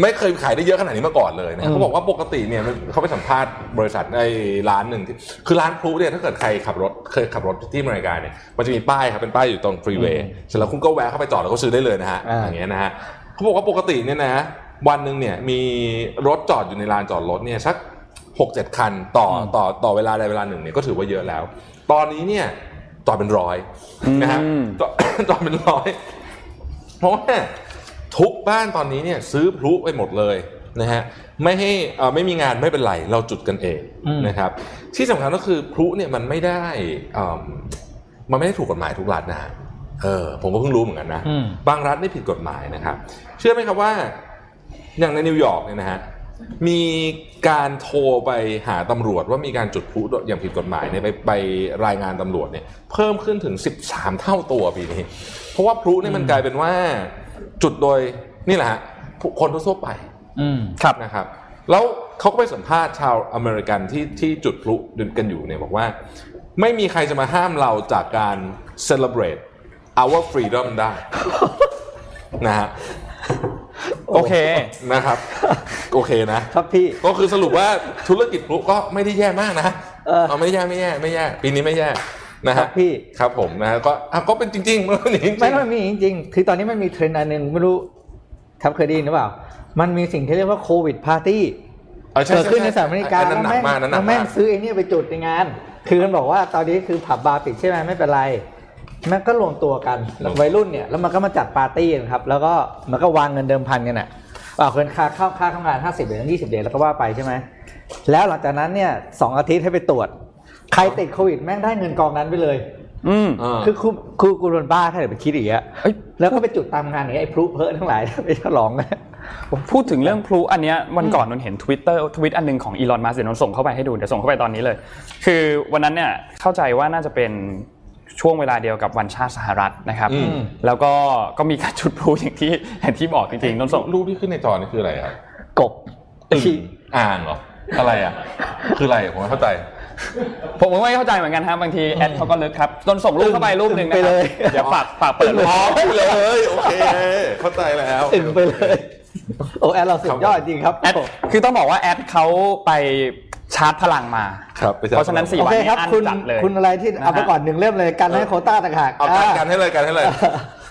Speaker 3: ไม่เคยขายได้เยอะขนาดนี้มาก่อนเลยนะ
Speaker 4: อืม
Speaker 3: เขาบอกว่าปกติเนี่ยมันเขาไปสัมภาษณ์บริษัทในร้านหนึ่งที่คือร้านพลุเนี่ยถ้าเกิดใครขับรถเคยขับรถที่อเมริกาเนี่ยมันจะมีป้ายครับเป็นป้ายอยู่ตรงฟรีเวย์เสร็จแล้วคุณก็แวะเข้าไปจอดแล้วก็ซื้อได้เลยนะฮะ
Speaker 4: อ่า
Speaker 3: อย่างเงี้ยนะฮะเขาบอกว่าปกติเนี่ยนะวันหนึ่งเนี่ยมีรถจอดอยู่ในลานจอดรถเนี่ยสัก หกเจ็ดคันต่อต่อต่อเวลาใดเวลาหนึ่งเนี่ยก็ถือว่าเยอะแล้ว ตอนนี้เนี่ยจอดเป็นร้อยนะฮะ
Speaker 2: อืม
Speaker 3: จอดจอดเป็นร้อยเพราะว่าทุกบ้านตอนนี้เนี่ยซื้อพลุไปหมดเลยนะฮะไม่ให้เอ่อไม่มีงานไม่เป็นไรเราจุดกันเอง
Speaker 4: อืม
Speaker 3: นะครับ ที่สำคัญก็คือพลุเนี่ยมันไม่ได้เอิ่มมันไม่ได้ถูกกฎหมายทุกรัฐนะฮะเออผมก็เพิ่งรู้เหมือนกันนะ
Speaker 4: อืม
Speaker 3: บางรัฐไม่ผิดกฎหมายนะครับ เชื่อไหมครับว่า อย่างในนิวยอร์กเนี่ยนะฮะ มีการโทรไปหาตำรวจว่ามีการจุดพลุอย่างผิดกฎหมายเนี่ยไปไปรายงานตำรวจเนี่ยเพิ่มขึ้นถึง 13 เท่าตัวปีนี้ เพราะว่าพลุเนี่ยมันกลายเป็นว่าจุดโดยนี่แหละฮะผู้คนทั่วๆไป
Speaker 4: อืม
Speaker 2: ครับ
Speaker 3: นะครับ แล้วเขาก็ไปสัมภาษณ์ชาวอเมริกันที่ที่จุดพลุกันอยู่เนี่ยบอกว่า ไม่มีใครจะมาห้ามเราจากการ celebrate our freedom ได้นะฮะ
Speaker 2: โอเค
Speaker 3: นะครับ โอเคนะ
Speaker 4: ครับพี่
Speaker 3: ก็คือสรุปว่าธุรกิจพลุก็ไม่ได้แย่มากนะ
Speaker 4: เออ
Speaker 3: เอาไม่แย่ไม่แย่ไม่แย่ปีนี้ไม่แย่นะ
Speaker 4: ครั
Speaker 3: ฮะ
Speaker 4: บพี่
Speaker 3: ครับผมนะฮะก็อะก็เป็นจริงๆมันเป็นอย่างนี้จริงๆ
Speaker 4: ไม่ไม่มีจริงๆคือตอนนี้มันมีเทรนด์อันหนึ่งไม่รู้ทัพเคยได้ยินหรือเปล่า มันมีสิ่งที่เรียกว่าโควิดพาร์ตี้
Speaker 3: เออใช่
Speaker 4: เกิด
Speaker 3: ใช่
Speaker 4: ขึ้นในสหรัฐอเมริกา
Speaker 3: อันนั้นหนักมากอันนั้นหนั
Speaker 4: แล้
Speaker 3: ก
Speaker 4: วแม่
Speaker 3: ง
Speaker 4: ซื้อไอ้เนี่ยไปจุดในงาน คือมันบอกว่าตอนนี้คือผับบาร์ปิดใช่ไหมไม่เป็นไรแม่งก็รวมตัวกันวัยรุ่นเนี่ยแล้วมันก็มาจัดปาร์ตี้กันครับแล้วก็มันก็วางเงินเดิมพันกันอะอ่าเงินค่าเข้าค่าทำงาน50เหรียญ20เหรียญแล้วก็ว่าไปใช่ไหมแล้วหลังจากนั้นเนี่ยสองอาทิตย์ให้ไปตรวจ ใครติดโควิดแม่งได้เงินกองนั้นไปเลย
Speaker 2: อืม
Speaker 3: เออ
Speaker 4: คือคือคือกูโดนบ้าถ้าเดี๋ยวไปคิดอย่างเงี้ย
Speaker 2: เอ้ย
Speaker 4: แล้วก็ไปจุดตามงานอย่างเงี้ยไอ้พลุเพลิทั้งหลายไปฉลองกัน
Speaker 2: ผมพูดถึงเรื่องพลุอันเนี้ยวันก่อนนนเห็น Twitter ทวิตอันหนึงของอีลอนมัสเดี๋ยวนนส่งเข้าไปให้ดูเดี๋ยวส่งเข้าไปตอนนี้เลย คือวันนั้นเนี่ยเข้าใจว่าน่าจะเป็น ช่วงเวลาเดียวกับวันชาติสหรัฐนะครับ
Speaker 3: อืม
Speaker 2: แล้วก็ก็มีการจุดพลุอย่างที่อย่างที่บอกจริงๆนนส่ง
Speaker 3: รูปที่ขึ้นในจอนี่คืออะไรครับ
Speaker 4: กบ
Speaker 3: อึ่งอ่างเหรออะไรอะ คืออะไรผมไม่เข้าใจ
Speaker 2: ผมก็ไม่เข้าใจเหมือนกันครับบางทีแอดเขาก็ลึกครับนนส่งรูปเข้าไปรูปหนึ่งนะ
Speaker 4: ไป
Speaker 2: ครั
Speaker 4: เล
Speaker 2: บ
Speaker 4: ย
Speaker 2: เดี๋ยวฝากฝากเปิดรูป
Speaker 3: อ๋อเลยโอเค เข้าใจแล้ว
Speaker 4: อึ่งไปเลยโอ้แอดเราสุดยอดจริงครับ
Speaker 2: แอดคือต้องบอกว่าแอดเขาไป ชาร์จพลังมา
Speaker 3: ครับไปจัด
Speaker 2: เพราะฉะนั้นสี่
Speaker 4: โอ
Speaker 2: วัน
Speaker 4: เค
Speaker 2: นี้
Speaker 4: ครับ
Speaker 2: อัน
Speaker 4: คุณ
Speaker 2: จัดเลย
Speaker 4: คุณอะไรที่เอาไปก่อนหนึ่งเล่มเลยกันให้โควต้าต่างหาก
Speaker 3: เอากันกันให้เลยกันให้เลย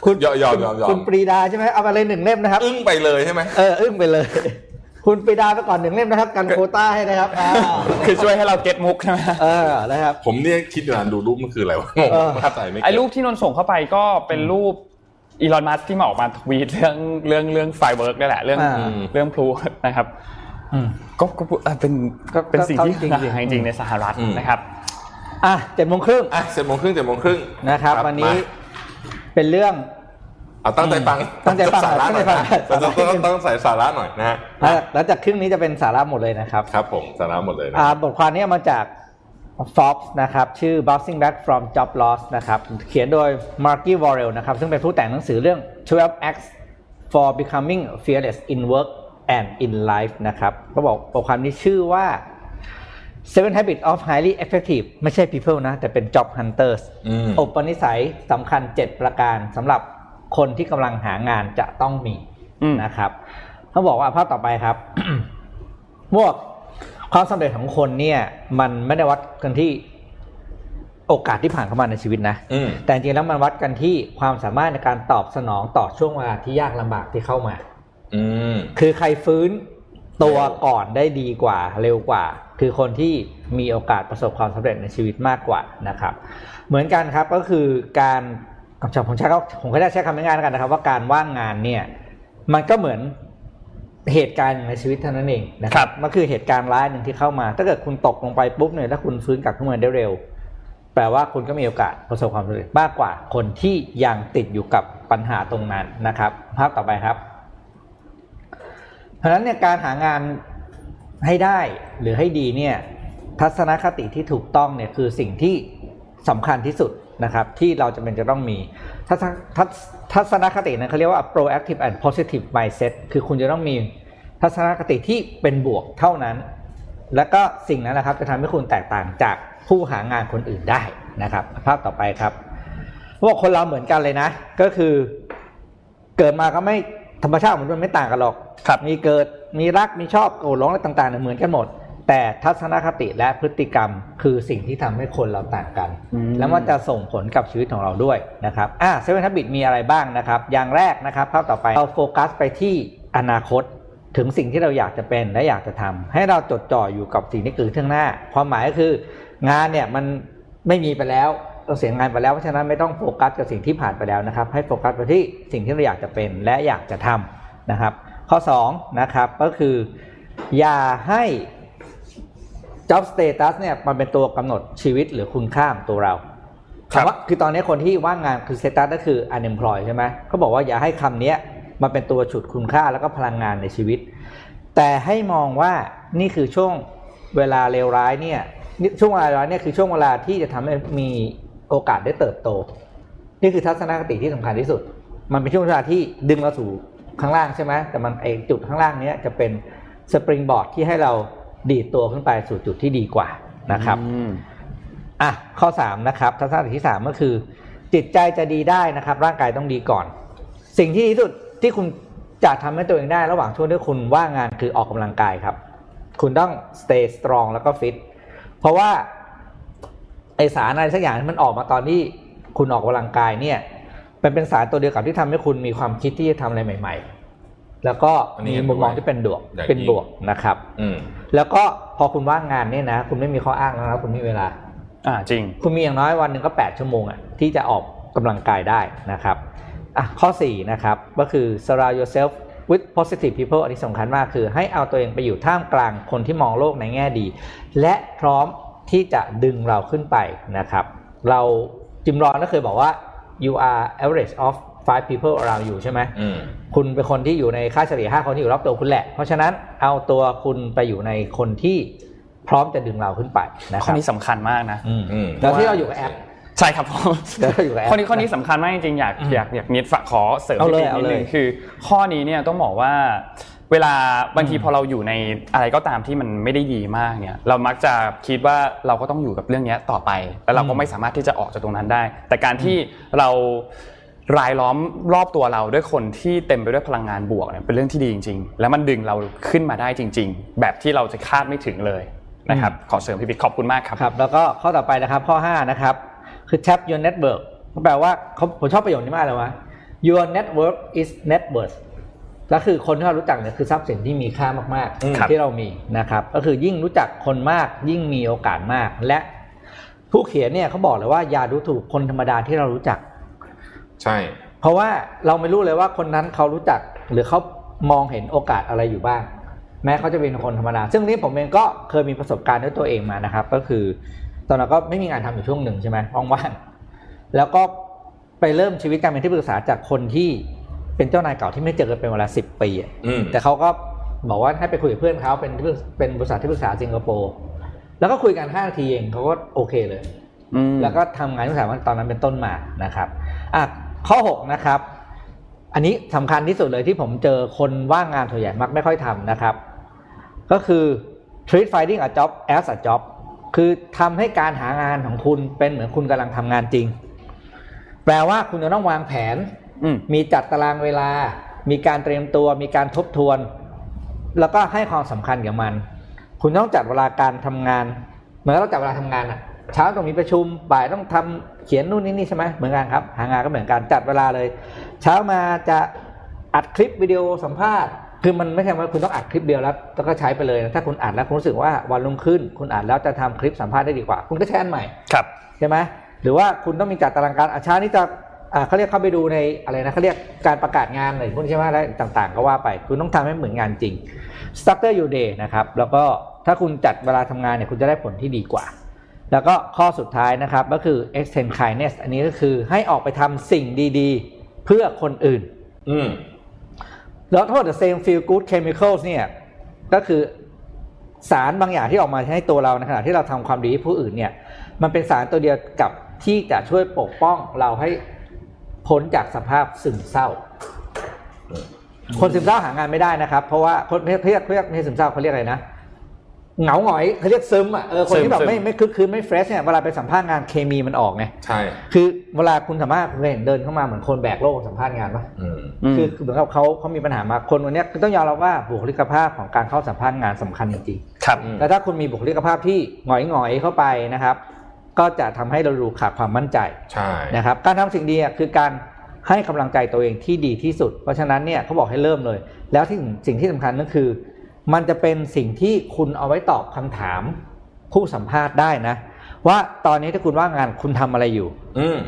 Speaker 4: คุณ
Speaker 3: ยอมยอมยอมยอม
Speaker 4: คุณปรีดาใช่ไหมเอาไปเลยหนึ่งเล่มนะครับ
Speaker 3: อึ้งไปเลยใช่ไหม
Speaker 4: เอออึ้งไปเลย คุณปรีดาไปก่อนหนึ่งเล่มนะครับ กันโควต้าให้นะครับอ่า
Speaker 2: คือช่วยให้เรา get มุกใช่ไหม
Speaker 4: เออนะครับ
Speaker 3: ผมเนี่ยคิดอยู่นานดูรูปมันคืออะไรวะงง
Speaker 4: เออ
Speaker 3: ภาพใจไม่ get
Speaker 2: ไอ้รูปที่นนท์ส่งเข้าไปก็เป็นรูปอีลอนมัสก์ที่มาออกมาทวีตเรื่องเรื่องเรื่อง firework นี่แหละเรื่อง
Speaker 4: อ่า
Speaker 2: เรื่องพลุนะครับ
Speaker 4: อืม
Speaker 2: ก็ก็เอ่อเป็น
Speaker 4: ก็
Speaker 2: เป็นสิ่งที่
Speaker 4: ก็จริงๆ
Speaker 2: หายจริงในสหรัฐนะครับ
Speaker 4: อะเจ็ดโมงครึ่ง
Speaker 3: อะเจ็ดโมงครึ่งเจ็ดโมงครึ่ง
Speaker 4: นะครับ วันนี้
Speaker 3: มา
Speaker 4: เป็นเรื่อง
Speaker 3: เอาตั้งใจฟัง
Speaker 4: ตั้งใจฟัง
Speaker 3: สาระหน่อย
Speaker 4: ตั้งใจฟัง
Speaker 3: นะเราจะต้องต้องใส่สาระหน่อยนะฮะ
Speaker 4: หลังจากครึ่งนี้จะเป็นสาระหมดเลยนะครับ
Speaker 3: ครับผมสาระหมดเลยนะ
Speaker 4: อ่าบทความนี้มาจาก Forbes นะครับ ชื่อ Bouncing Back from Job Loss นะครับ เขียนโดย Marky Worrell นะครับ ซึ่งเป็นผู้แต่งหนังสือเรื่อง 12 Acts for Becoming Fearless in Work and in life นะครับก็บอกบทความนี้ชื่อว่า Seven Habits of Highly Effective ไม่ใช่ people นะ แต่เป็น job hunters
Speaker 3: อืม
Speaker 4: อุปนิสัยสำคัญ 7 ประการสำหรับคนที่กำลังหางานจะต้องมี
Speaker 2: อืม
Speaker 4: นะครับเขาบอกว่าภาพต่อไปครับพวกความสำเร็จของคนเนี่ย มันไม่ได้วัดกันที่โอกาสที่ผ่านเข้ามาในชีวิตนะ
Speaker 3: อืม
Speaker 4: แต่จริงๆแล้วมันวัดกันที่ความสามารถในการตอบสนองต่อช่วงเวลาที่ยากลำบากที่เข้ามา
Speaker 3: อืม
Speaker 4: คือใครฟื้นตัว
Speaker 3: เร็ว
Speaker 4: ก่อนได้ดีกว่าเร็วกว่า คือคนที่มีโอกาสประสบความสำเร็จในชีวิตมากกว่านะครับ เหมือนกันครับก็คือการผมใช้เขาผมก็ได้ใช้คำง่ายๆแล้วกันนะครับ ว่าการว่างงานเนี่ยมันก็เหมือนเหตุการณ์ในชีวิตเท่านั้นเองนะค
Speaker 2: ครั
Speaker 4: รับบมันคือเหตุการณ์ร้ายหนึ่งที่เข้ามา ถ้าเกิดคุณตกลงไปปุ๊บเนี่ยถ้าคุณฟื้นกลับขึ้นมาได้เร็ว แปลว่าคุณก็มีโอกาสประสบความสำเร็จมากกว่า คนที่ยังติดอยู่กับปัญหาตรงนั้นนะครับ ภาพต่อไปครับ เพราะฉะนั้นเนี่ยการหางานให้ได้หรือให้ดีเนี่ยทัศนคติที่ถูกต้องเนี่ยคือสิ่งที่สำคัญที่สุดนะครับที่เราจะเป็นจะต้องมีทัศนทัศนคตินั้นเขาเรียกว่า proactive and positive mindset คือคุณจะต้องมีทัศนคติที่เป็นบวกเท่านั้น แล้วก็สิ่งนั้นนะครับจะทำให้คุณแตกต่างจากผู้หางานคนอื่นได้นะครับ ภาพต่อไปครับพวกคนเราเหมือนกันเลยนะ ก็คือเกิดมาก็ไม่ ธรรมชาติของมันไม่ต่างกันหรอก
Speaker 2: ครับ
Speaker 4: มีเกิดมีรักมีชอบโกรธร้องอะไรต่างๆเนี่ยเหมือนกันหมด แต่ทัศนคติและพฤติกรรมคือสิ่งที่ทำให้คนเราต่างกัน
Speaker 2: อืม
Speaker 4: แล้วมันจะส่งผลกับชีวิตของเราด้วยนะครับอะเซเว่นทับบิทมีอะไรบ้างนะครับ อย่างแรกนะครับภาพต่อไปเราโฟกัสไปที่อนาคตถึงสิ่งที่เราอยากจะเป็นและอยากจะทำให้เราจดจ่ออยู่กับสิ่งที่เกิดขึ้นข้างหน้า ความหมายก็คืองานเนี่ยมันไม่มีไปแล้ว เราเสียงานไปแล้วเพราะฉะนั้นไม่ต้องโฟกัสกับสิ่งที่ผ่านไปแล้วนะครับ ให้โฟกัสไปที่สิ่งที่เราอยากจะเป็นและอยากจะทำนะครับ ข้อ2นะครับก็คืออย่าให้ job status เนี่ยมันเป็นตัวกำหนดชีวิตหรือคุณค่าของตัวเรา
Speaker 2: ครับ
Speaker 4: คำว่าคือตอนนี้คนที่ว่างงานคือ status ก็คือ unemployed ใช่ไหมเขาบอกว่าอย่าให้คำเนี้ยมาเป็นตัวฉุดคุณค่าแล้วก็พลังงานในชีวิต แต่ให้มองว่านี่คือช่วงเวลาเลวร้ายเนี่ยนี่ช่วงเวลาเลวร้ายเนี่ยคือช่วงเวลาที่จะทำให้มี โอกาสได้เติบโต นี่คือทัศนคติที่สำคัญที่สุด มันเป็นช่วงเวลาที่ดึงเราสู่ข้างล่างใช่ไหมแต่มันไอจุดข้างล่างเนี้ยจะเป็นสปริงบอร์ดที่ให้เราดีดตัวขึ้นไปสู่จุดที่ดีกว่านะครับ
Speaker 2: อืม
Speaker 4: อะข้อ3นะครับทัศนคติที่3ก็คือ จิตใจจะดีได้นะครับ ร่างกายต้องดีก่อน สิ่งที่ดีที่สุดที่คุณจะทำให้ตัวเองได้ระหว่างช่วงที่คุณว่างงานคือออกกำลังกายครับ คุณต้อง stay strong แล้วก็ fit เพราะว่า ไอสารอะไรสักอย่างที่มันออกมาตอนที่คุณออกกำลังกายเนี่ยเป็นเป็นสารตัวเดียวกับที่ทำให้คุณมีความคิดที่จะทำอะไรใหม่ ๆ แล้วก็
Speaker 3: อันนี้
Speaker 4: มี
Speaker 3: เห็น
Speaker 4: มุมมอง
Speaker 3: ด้วย
Speaker 4: ที่เป็นบวก
Speaker 3: อย่าง
Speaker 4: เป็น
Speaker 3: ยิ่ง
Speaker 4: บวกนะครับ
Speaker 3: อืม
Speaker 4: แล้วก็พอคุณว่างงานเนี่ยนะ คุณไม่มีข้ออ้างแล้วนะคุณมีเวลา
Speaker 2: อ่าจริง
Speaker 4: คุณมีอย่างน้อยวันหนึ่งก็8ชั่วโมงอะที่จะออกกำลังกายได้นะครับอะข้อ4นะครับก็คือ surround yourself with positive people อันนี้สำคัญมากคือให้เอาตัวเองไปอยู่ท่ามกลางคนที่มองโลกในแง่ดี และพร้อม ที่จะดึงเราขึ้นไปนะครับ เราจิมรอนก็เคยบอกว่า you are average of five people around you ใช่ไหม
Speaker 3: อืม
Speaker 4: คุณเป็นคนที่อยู่ในค่าเฉลี่ย5คนที่อยู่รอบตัวคุณแหละ เพราะฉะนั้นเอาตัวคุณไปอยู่ในคนที่พร้อมจะดึงเราขึ้นไปนะค
Speaker 2: ข้อ
Speaker 4: รับ
Speaker 2: นี้สำคัญมากนะ
Speaker 4: อืม
Speaker 3: อืม
Speaker 4: แล้วที่เราอยู่กับแอป
Speaker 2: ใช่ครับผม
Speaker 4: แล้วเราอยู่กับแอป
Speaker 2: ข้อนี้ข้อนี้สำคัญมากจริงๆอยาก
Speaker 4: อืม
Speaker 2: อยากอยากนิดฝากขอเสริม
Speaker 4: เอาเลย
Speaker 2: นิด
Speaker 4: เอาเลย
Speaker 2: นึงคือ ข้อนี้เนี่ยต้องบอกว่า เวลาบางทีพอเราอยู่ในอะไรก็ตามที่มันไม่ได้ดีมากเนี่ย เรามักจะคิดว่าเราก็ต้องอยู่กับเรื่องเนี้ยต่อไป แล้วเราก็ไม่สามารถที่จะออกจากตรงนั้นได้ แต่การที่เรารายล้อมรอบตัวเราด้วยคนที่เต็มไปด้วยพลังงานบวกเนี่ยเป็นเรื่องที่ดีจริง ๆ แล้วมันดึงเราขึ้นมาได้จริง ๆ แบบที่เราจะคาดไม่ถึงเลยนะครับขอเสริมพี่ปิ๊กขอบคุณมากครับ
Speaker 4: ครับ แล้วก็ข้อต่อไปนะครับข้อ 5 นะครับ คือ tap your network ก็แปลว่าเขาผมชอบประโยคนี้มากเลยวะ your network is net worth แล้วคือคนที่เรารู้จักเนี่ยคือทรัพย์สินที่มีค่ามาก
Speaker 3: อืม
Speaker 4: ๆที่เรามีนะครับ ก็คือยิ่งรู้จักคนมากยิ่งมีโอกาสมาก และผู้เขียนเนี่ยเขาบอกเลยว่าอย่าดูถูกคนธรรมดาที่เรารู้จัก
Speaker 3: ใช่
Speaker 4: เพราะว่าเราไม่รู้เลยว่าคนนั้นเขารู้จัก หรือเขามองเห็นโอกาสอะไรอยู่บ้าง แม้เขาจะเป็นคนธรรมดา ซึ่งนี้ผมเองก็เคยมีประสบการณ์ด้วยตัวเองมานะครับ ก็คือ ตอนนั้นก็ไม่มีงานทำอยู่ช่วงหนึ่งใช่ไหมว่างๆแล้วก็ไปเริ่มชีวิตการเป็นที่ปรึกษาจากคนที่ เป็นเจ้านายเก่าที่ไม่เจอกันเป็นเวลาสิบปีอะ
Speaker 3: อืม
Speaker 4: แต่เขาก็บอกว่าให้ไปคุยกับเพื่อนเขาเป็นที่ปรึกเป็นบริษัทที่ปรึกษาสิงคโปร์แล้วก็คุยกันห้านาทีเองเขาก็โอเคเลย
Speaker 2: อืม
Speaker 4: แล้วก็ทำงานตั้งแต่วันตอนนั้นเป็นต้นมานะครับอะข้อ6นะครับ อันนี้สำคัญที่สุดเลยที่ผมเจอคนว่างงานส่วนใหญ่มักไม่ค่อยทำนะครับ ก็คือ treat finding a job as a job คือทำให้การหางานของคุณเป็นเหมือนคุณกำลังทำงานจริง แปลว่าคุณจะต้องวางแผน
Speaker 2: อื ม
Speaker 4: มีจัดตารางเวลา มีการเตรียมตัว มีการทบทวน แล้วก็ให้ความสำคัญกับมัน คุณต้องจัดเวลาการทำงาน เหมือนเราจัดเวลาทำงานอะเช้าต้องมีประชุมบ่ายต้องทำเขียนนู่นนี่นี่ใช่ไหมเหมือนกันครับ หางานก็เหมือนกันจัดเวลาเลย เช้ามาจะอัดคลิปวิดีโอสัมภาษณ์คือมันไม่ใช่ว่าคุณต้องอัดคลิปเดียวแล้วแล้วก็ใช้ไปเลยนะถ้าคุณอัดแล้วคุณรู้สึกว่าวันรุ่งขึ้น คุณอัดแล้วจะทำคลิปสัมภาษณ์ได้ดีกว่า คุณก็ใช้อันใหม่
Speaker 2: ครับ
Speaker 4: ใช่ไหมหรือว่าคุณต้องมีจัดตารางการอาเช้านี้จะอ่า เขาเรียกเข้าไปดูในอะไรนะเขาเรียกการประกาศงานอะไรพวกนี้ใช่ไหมอะไรต่างๆ ก็ว่าไป คุณต้องทำให้เหมือนงานจริง structure your day นะครับ แล้วก็ถ้าคุณจัดเวลาทำงานเนี่ยคุณจะได้ผลที่ดีกว่า แล้วก็ข้อสุดท้ายนะครับก็คือ extend kindness อันนี้ก็คือให้ออกไปทำสิ่งดีๆ เพื่อคนอื่น
Speaker 3: อืม
Speaker 4: แล้วทั้งหมด the same feel good chemicals เนี่ยก็คือสารบางอย่างที่ออกมาให้ตัวเราในขณะที่เราทำความดีให้ผู้อื่นเนี่ย มันเป็นสารตัวเดียวกับที่จะช่วยปกป้องเราให้ พ้นจากสภาพซึมเศร้า คนซึมเศร้าหางานไม่ได้นะครับ เพราะว่าคนเรียกเรียกไม่ใช่ซึมเศร้าเขาเรียกอะไรนะเหงาหงอยเขาเรียกซึมอะเออคนที่แบบ
Speaker 2: ซึม
Speaker 4: ไม่ไม่คึกคืนไม่เฟรชเนี่ยเวลาไปสัมภาษณ์งานเคมีมันออกไง
Speaker 3: ใช่
Speaker 4: คือเวลาคุณสามารถเคยเห็นเดินเข้ามาเหมือนคนแบกโลกสัมภาษณ์งานปะ
Speaker 3: อืม
Speaker 2: อืม
Speaker 4: คือคือเหมือนกับเขาเขามีปัญหามาคนวันเนี้ยคือต้องยอมรับว่าบุคลิกภาพของการเข้าสัมภาษณ์งานสำคัญจริง
Speaker 2: ครับ
Speaker 3: อืม
Speaker 4: ๆแล้วถ้าคุณมีบุคลิกภาพที่หงอยหงอยๆเข้าไปนะครับ ก็จะทำให้เราดูขาดความมั่นใจ
Speaker 3: ใช่
Speaker 4: นะครับการทำสิ่งดีอะคือการให้กำลังใจตัวเองที่ดีที่สุด เพราะฉะนั้นเนี่ยเขาบอกให้เริ่มเลย แล้วที่สิ่งที่สำคัญก็คือ มันจะเป็นสิ่งที่คุณเอาไว้ตอบคำถามผู้สัมภาษณ์ได้นะ ว่าตอนนี้ถ้าคุณว่างงานคุณทำอะไรอยู่
Speaker 3: อืม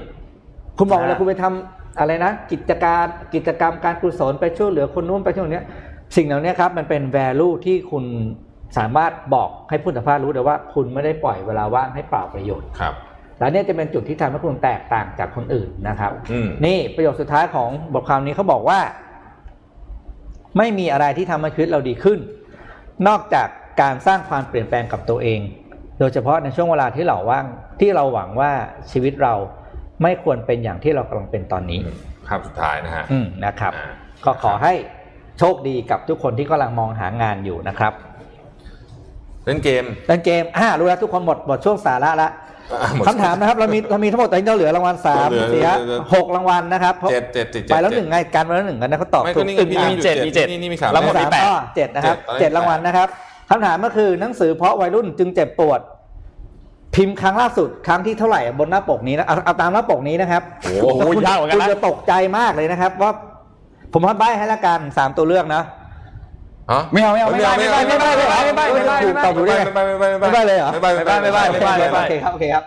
Speaker 4: คุณบอก
Speaker 2: อ่า
Speaker 4: เลยคุณไปทำอะไรนะ กิจการกิจกรรมการกุศลไปช่วยเหลือคนนู้นไปช่วยคนเนี้ยสิ่งเหล่านี้ครับมันเป็น value ที่คุณ สามารถบอกให้ผู้สัมภาษณ์รู้เลยว่าคุณไม่ได้ปล่อยเวลาว่างให้เปล่าประโยชน์
Speaker 3: ครับ
Speaker 4: และเนี่ยจะเป็นจุดที่ทำให้คุณแตกต่างจากคนอื่นนะครับ
Speaker 3: อืม
Speaker 4: นี่ประโยคสุดท้ายของบทความนี้เขาบอกว่า ไม่มีอะไรที่ทำให้ชีวิตเราดีขึ้น นอกจากการสร้างความเปลี่ยนแปลงกับตัวเอง โดยเฉพาะในช่วงเวลาที่เราว่างที่เราหวังว่าชีวิตเราไม่ควรเป็นอย่างที่เรากำลังเป็นตอนนี้
Speaker 3: ภาพสุดท้ายนะฮะ
Speaker 4: อืมนะครับ
Speaker 3: อ่า
Speaker 4: ก็ขอให้โชคดีกับทุกคนที่กำลังมองหางานอยู่นะครับ
Speaker 3: เล่นเกม
Speaker 4: เล่นเกมอ่ารู้แล้วทุกคนหมดหมดช่วงสาระละ
Speaker 3: อะหมด
Speaker 4: คำถามนะครับเรามีเรามีทั้งหมดตอนนี้เราเหลือรางวัลสาม
Speaker 3: เหลือ
Speaker 4: เสีย
Speaker 3: เหลือ
Speaker 4: หกรางวัลนะครับเพราะ
Speaker 3: เจ็ดเจ็ดเจ็ด
Speaker 4: ไปแล้วห
Speaker 3: เจ็ด
Speaker 4: นึ่งไงการไปแล้วหนึ่งกันนะเขาตอบ
Speaker 3: ไม่
Speaker 4: ถู
Speaker 3: ก็
Speaker 4: ก
Speaker 3: นี่ไง
Speaker 4: อึ้ง
Speaker 3: พี่
Speaker 4: อะ
Speaker 2: มีเจ็ดมีเจ็ด
Speaker 3: นี่นี่มีสาม
Speaker 2: แล้วหมด
Speaker 3: เล่
Speaker 2: มี
Speaker 3: ม
Speaker 2: แปด
Speaker 4: อ๋อเจ็ดนะครับ
Speaker 3: เจ็
Speaker 4: เจ็
Speaker 3: ด
Speaker 4: ด
Speaker 3: ตอนแรก
Speaker 4: รางวัลนะครับคำถามก็คือหนังสือเพราะวัยรุ่นจึงเจ็บปวด พิมพ์ครั้งล่าสุดครั้งที่เท่าไหร่บนหน้าปกนี้นะเอาเอาตามหน้าปกนี้นะครับ
Speaker 2: โอ้โห
Speaker 4: คุณ
Speaker 2: ยากเหมือนกัน
Speaker 4: คุณ
Speaker 2: นะ
Speaker 4: จะตกใจมากเลยนะครับ ว่า ผมให้ใบให้ละกันสามตัวเลือกนะ
Speaker 3: ฮะ
Speaker 2: ไม่เอาไม่เอาไม่ได้ไม่ได้ไม่ได้ไม่ได้ไม่ได้ไม่ได้
Speaker 4: ถูกตอบถูกได้ไง
Speaker 3: ไม่ไม่ไม่
Speaker 4: ไม่ได้เลยเหรอ
Speaker 3: ไม่ไม่ไม่ไม่ไม่ไม่ไม่ไม่
Speaker 4: โอเคครับโอเคครับ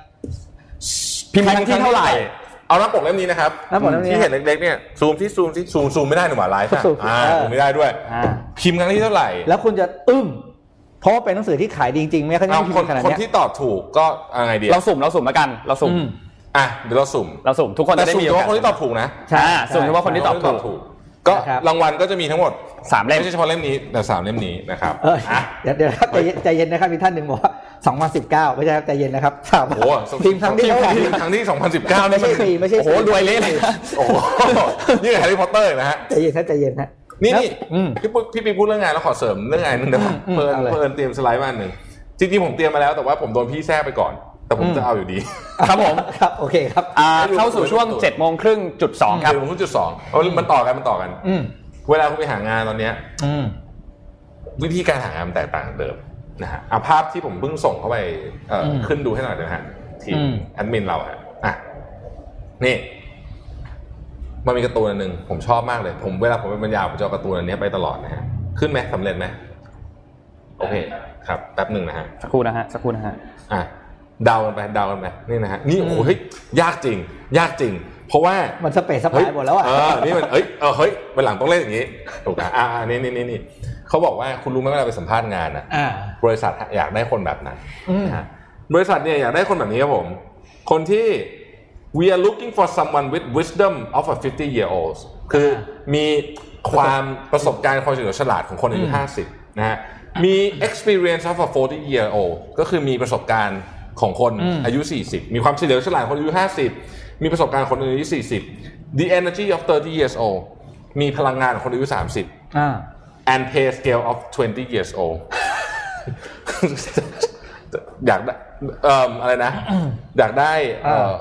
Speaker 2: พิมพ์ครั้งที่เท่าไหร่
Speaker 3: เอาหน้าปกเล่มนี้นะครับ
Speaker 4: หน้าปกเล่มนี้
Speaker 3: ที่เห็นเล็กๆเนี่ยซูมที่ซูมที่ซูมซูมไม่ได้หนูหว่าไลฟ์อะ
Speaker 4: ซูม
Speaker 3: อ่า
Speaker 4: เออ
Speaker 3: ซูมไม่ได้ด้วย
Speaker 2: อ่า
Speaker 3: พิมพ์ครั้งที่เท่าไหร่
Speaker 4: แล้วคุณจะอึ้งเพราะว่าเป็นหนังสือที่ขายดีจริงๆไม่ค่อย
Speaker 3: เอา
Speaker 4: มีพิม
Speaker 3: คน
Speaker 4: พ์ขนาด
Speaker 3: คน
Speaker 4: เนี้ย
Speaker 3: ที่ตอบถูกก็อะไรดี
Speaker 2: เราสุ่มเราสุ่มแล้วกันเราสุ่ม
Speaker 4: อืม
Speaker 3: อะเดี๋ยวเราสุ่ม
Speaker 2: เราสุ่มทุกคน
Speaker 3: แต่
Speaker 2: จะได้
Speaker 3: สุ่ม
Speaker 2: มี
Speaker 3: เฉ
Speaker 2: โอ
Speaker 3: พาะ
Speaker 2: กาส
Speaker 3: คนที่ตอบถูกนะ
Speaker 4: ใช่
Speaker 2: อ่าสุ่มเฉพาะคนที่ตอบถูก
Speaker 3: ก็
Speaker 4: นะครับ
Speaker 3: รางวัลก็จะมีทั้งหมด
Speaker 2: สามเล่ม
Speaker 3: ไม่ใช่เฉพาะเล่มนี้แต่สามเล่มนี้นะครับ
Speaker 4: เออเดี๋ยวเดี๋ยวครับใจเย็นใจเย็นนะครับมีท่านหนึ่งบอกว่า2019ไม่ใช่ครับใจเย็นนะครับถาม
Speaker 3: โอ้โห
Speaker 4: พิมพ์ครั้งที่เท่าไหร่
Speaker 3: พิมพ์ครั้งที่2019
Speaker 4: ไม่
Speaker 3: นี่
Speaker 4: ใช่
Speaker 3: มัน
Speaker 4: ปีไม่ใช่
Speaker 2: โอ้โหรวยเละเลยนะ
Speaker 3: โอ้โหนี่แฮร์รี่พอตเตอร์นะฮะ
Speaker 4: ใจเย็นนะใจเย็นนะ
Speaker 3: นี่
Speaker 4: แล้ว
Speaker 3: นี่
Speaker 4: อืม
Speaker 3: พี่ปุ๊พี่ปีพูดเรื่องงานแล้วขอเสริมเรื่องงานนึงเดี๋ยว
Speaker 4: อืมอืม
Speaker 3: เพิ่น
Speaker 4: เอาเลย
Speaker 3: เพิ่นเตรียมสไลด์มาอันหนึ่งจริงๆผมเตรียมมาแล้วแต่ว่าผมโดนพี่แทรกไปก่อน แต่ผม
Speaker 4: อืม
Speaker 3: จะเอาอยู่ดี
Speaker 2: ครับผม
Speaker 4: ครับ โอเคครับ
Speaker 2: อ่าเข้าสู่ช่วง7จ็ดโมงครึ่งจุดสองครับ
Speaker 3: เดี๋ยวผมพูดจุดสองเอามันต่อกันมันต่อกัน
Speaker 4: อืม
Speaker 3: เวลาคุณไปหางานตอนเนี้ย
Speaker 4: อืม
Speaker 3: วิธีการหางานมันแตกต่างจากเดิมนะฮะเอาภาพที่ผมเพิ่งส่งเข้าไปเอ่ออ
Speaker 4: ม
Speaker 3: ขึ้นดูให้หน่อยเลยนะฮะทีม
Speaker 4: อืม
Speaker 3: แอดมินเราฮะอะนี่มันมีการ์ตูนอันหนึ่งผมชอบมากเลย ผมเวลาผมไปบรรยายผมจะเอาการ์ตูนอันนี้ไปตลอดนะฮะขึ้นไหมสำเร็จไหมโอเค ครับแป๊บหนึ่งนะฮะ
Speaker 2: สักครู่นะฮะสักครู่นะฮะ
Speaker 3: อะ เดากันไปเดากันไปนี่นะฮะนี่โอ้โหเฮ้ยยากจริง ยากจริง เพราะว่า
Speaker 4: มันสเปซสปายหมดแล้วอะ
Speaker 3: เออนี่มันเอ้ยเออเฮ้ยวันหลังต้องเล่นอย่างนี้ถูกอะอ่าอ่านี่นี่นี่นี่เขาบอกว่าคุณรู้ไหมเวลาไปสัมภาษณ์งานอะ
Speaker 4: อ่า
Speaker 3: บริษัทอยากได้คนแบบไหน
Speaker 4: อืม
Speaker 3: นะฮะบริษัทเนี่ยอยากได้คนแบบนี้ครับผม คนที่ we are looking for someone with wisdom of a 50 year old คือมีความประสบการณ์ความเฉลียวฉลาดของคนอายุ50 นะฮะมี experience of a 40 year old ก็คือมีประสบการณ์ ของคน
Speaker 4: อืม
Speaker 3: อายุ 40 มีความเฉลียวฉลาดของคนอายุ 50 มีประสบการณ์คนอายุ 40 the energy of 30 years old มีพลังงานของคนอายุสามสิบ
Speaker 4: อ่า
Speaker 3: and pay scale of 20 years old อยากได้เอ่ออะไรนะ อยากได้เอ่อ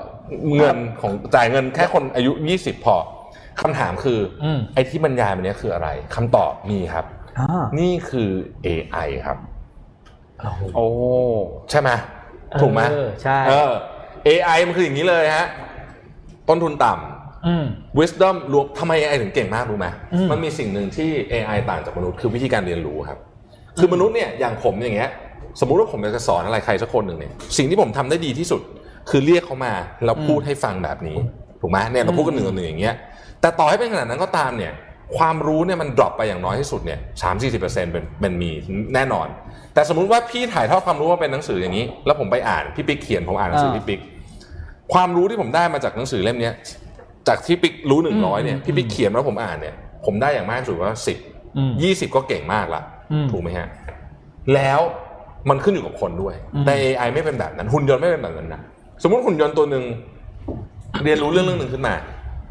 Speaker 3: เงินของจ่ายเงินแค่คนอายุ 20 พอคำถามคืออ
Speaker 4: ม
Speaker 3: ไอ้ที่บรรยายมันเนี้ยคืออะไรคำตอบมีครับ
Speaker 4: อ่า
Speaker 3: นี่คือ AI ครับ
Speaker 2: โอ้
Speaker 3: ใช่ไหม ถูกไหม
Speaker 4: เออใช่
Speaker 3: เออ AI มันคืออย่างนี้เลยฮะ ต้นทุนต่ำ
Speaker 4: อืม
Speaker 3: wisdom รวมทำไม AI ถึงเก่งมากรู้ไหม
Speaker 4: อืม
Speaker 3: มันมีสิ่งหนึ่งที่ AI ต่างจากมนุษย์คือวิธีการเรียนรู้ครับ คือมนุษย์เนี่ยอย่างผมอย่างเงี้ย สมมุติว่าผมอยากจะสอนอะไรใครสักคนหนึ่งเนี่ยสิ่งที่ผมทำได้ดีที่สุด คือเรียกเขามาแล้วพูดให้ฟังแบบนี้ถูกไหมเนี่ยเราพูดกันหนึ่งต่อหนึ่งอย่างเงี้ยแต่ต่อให้เป็นขนาดนั้นก็ตามเนี่ย ความรู้เนี่ยมันดรอปไปอย่างน้อยที่สุดเนี่ยสามสี่สิบเปอร์เซ็นต์เป็นเป็นมีแน่นอน แต่สมมุติว่าพี่ถ่ายทอดความรู้มาเป็นหนังสืออย่างนี้ แล้วผมไปอ่านพี่ปิ๊กเขียนผมอ่านหนังสือพี่ปิ๊กความรู้ที่ผมได้มาจากหนังสือเล่มเนี้ยจากที่ปิ๊กรู้หนึ่งร้อยเนี่ยพี่ปิ๊กเขียนแล้วผมอ่านเนี่ย ผมได้อย่างมากสุดว่าสิบ
Speaker 4: อืม
Speaker 3: ยี่สิบก็เก่งมากละ
Speaker 4: อืม
Speaker 3: ถูกไหมฮะแล้วมันขึ้นอยู่กับคนด้วย
Speaker 4: อืม
Speaker 3: แต่ AI ไม่เป็นแบบนั้น หุ่นยนต์ไม่เป็นแบบนั้นนะสมมติหุ่นยนต์ตัวหนึ่งเรียนรู้เรื่องเรื่องหนึ่งขึ้นมา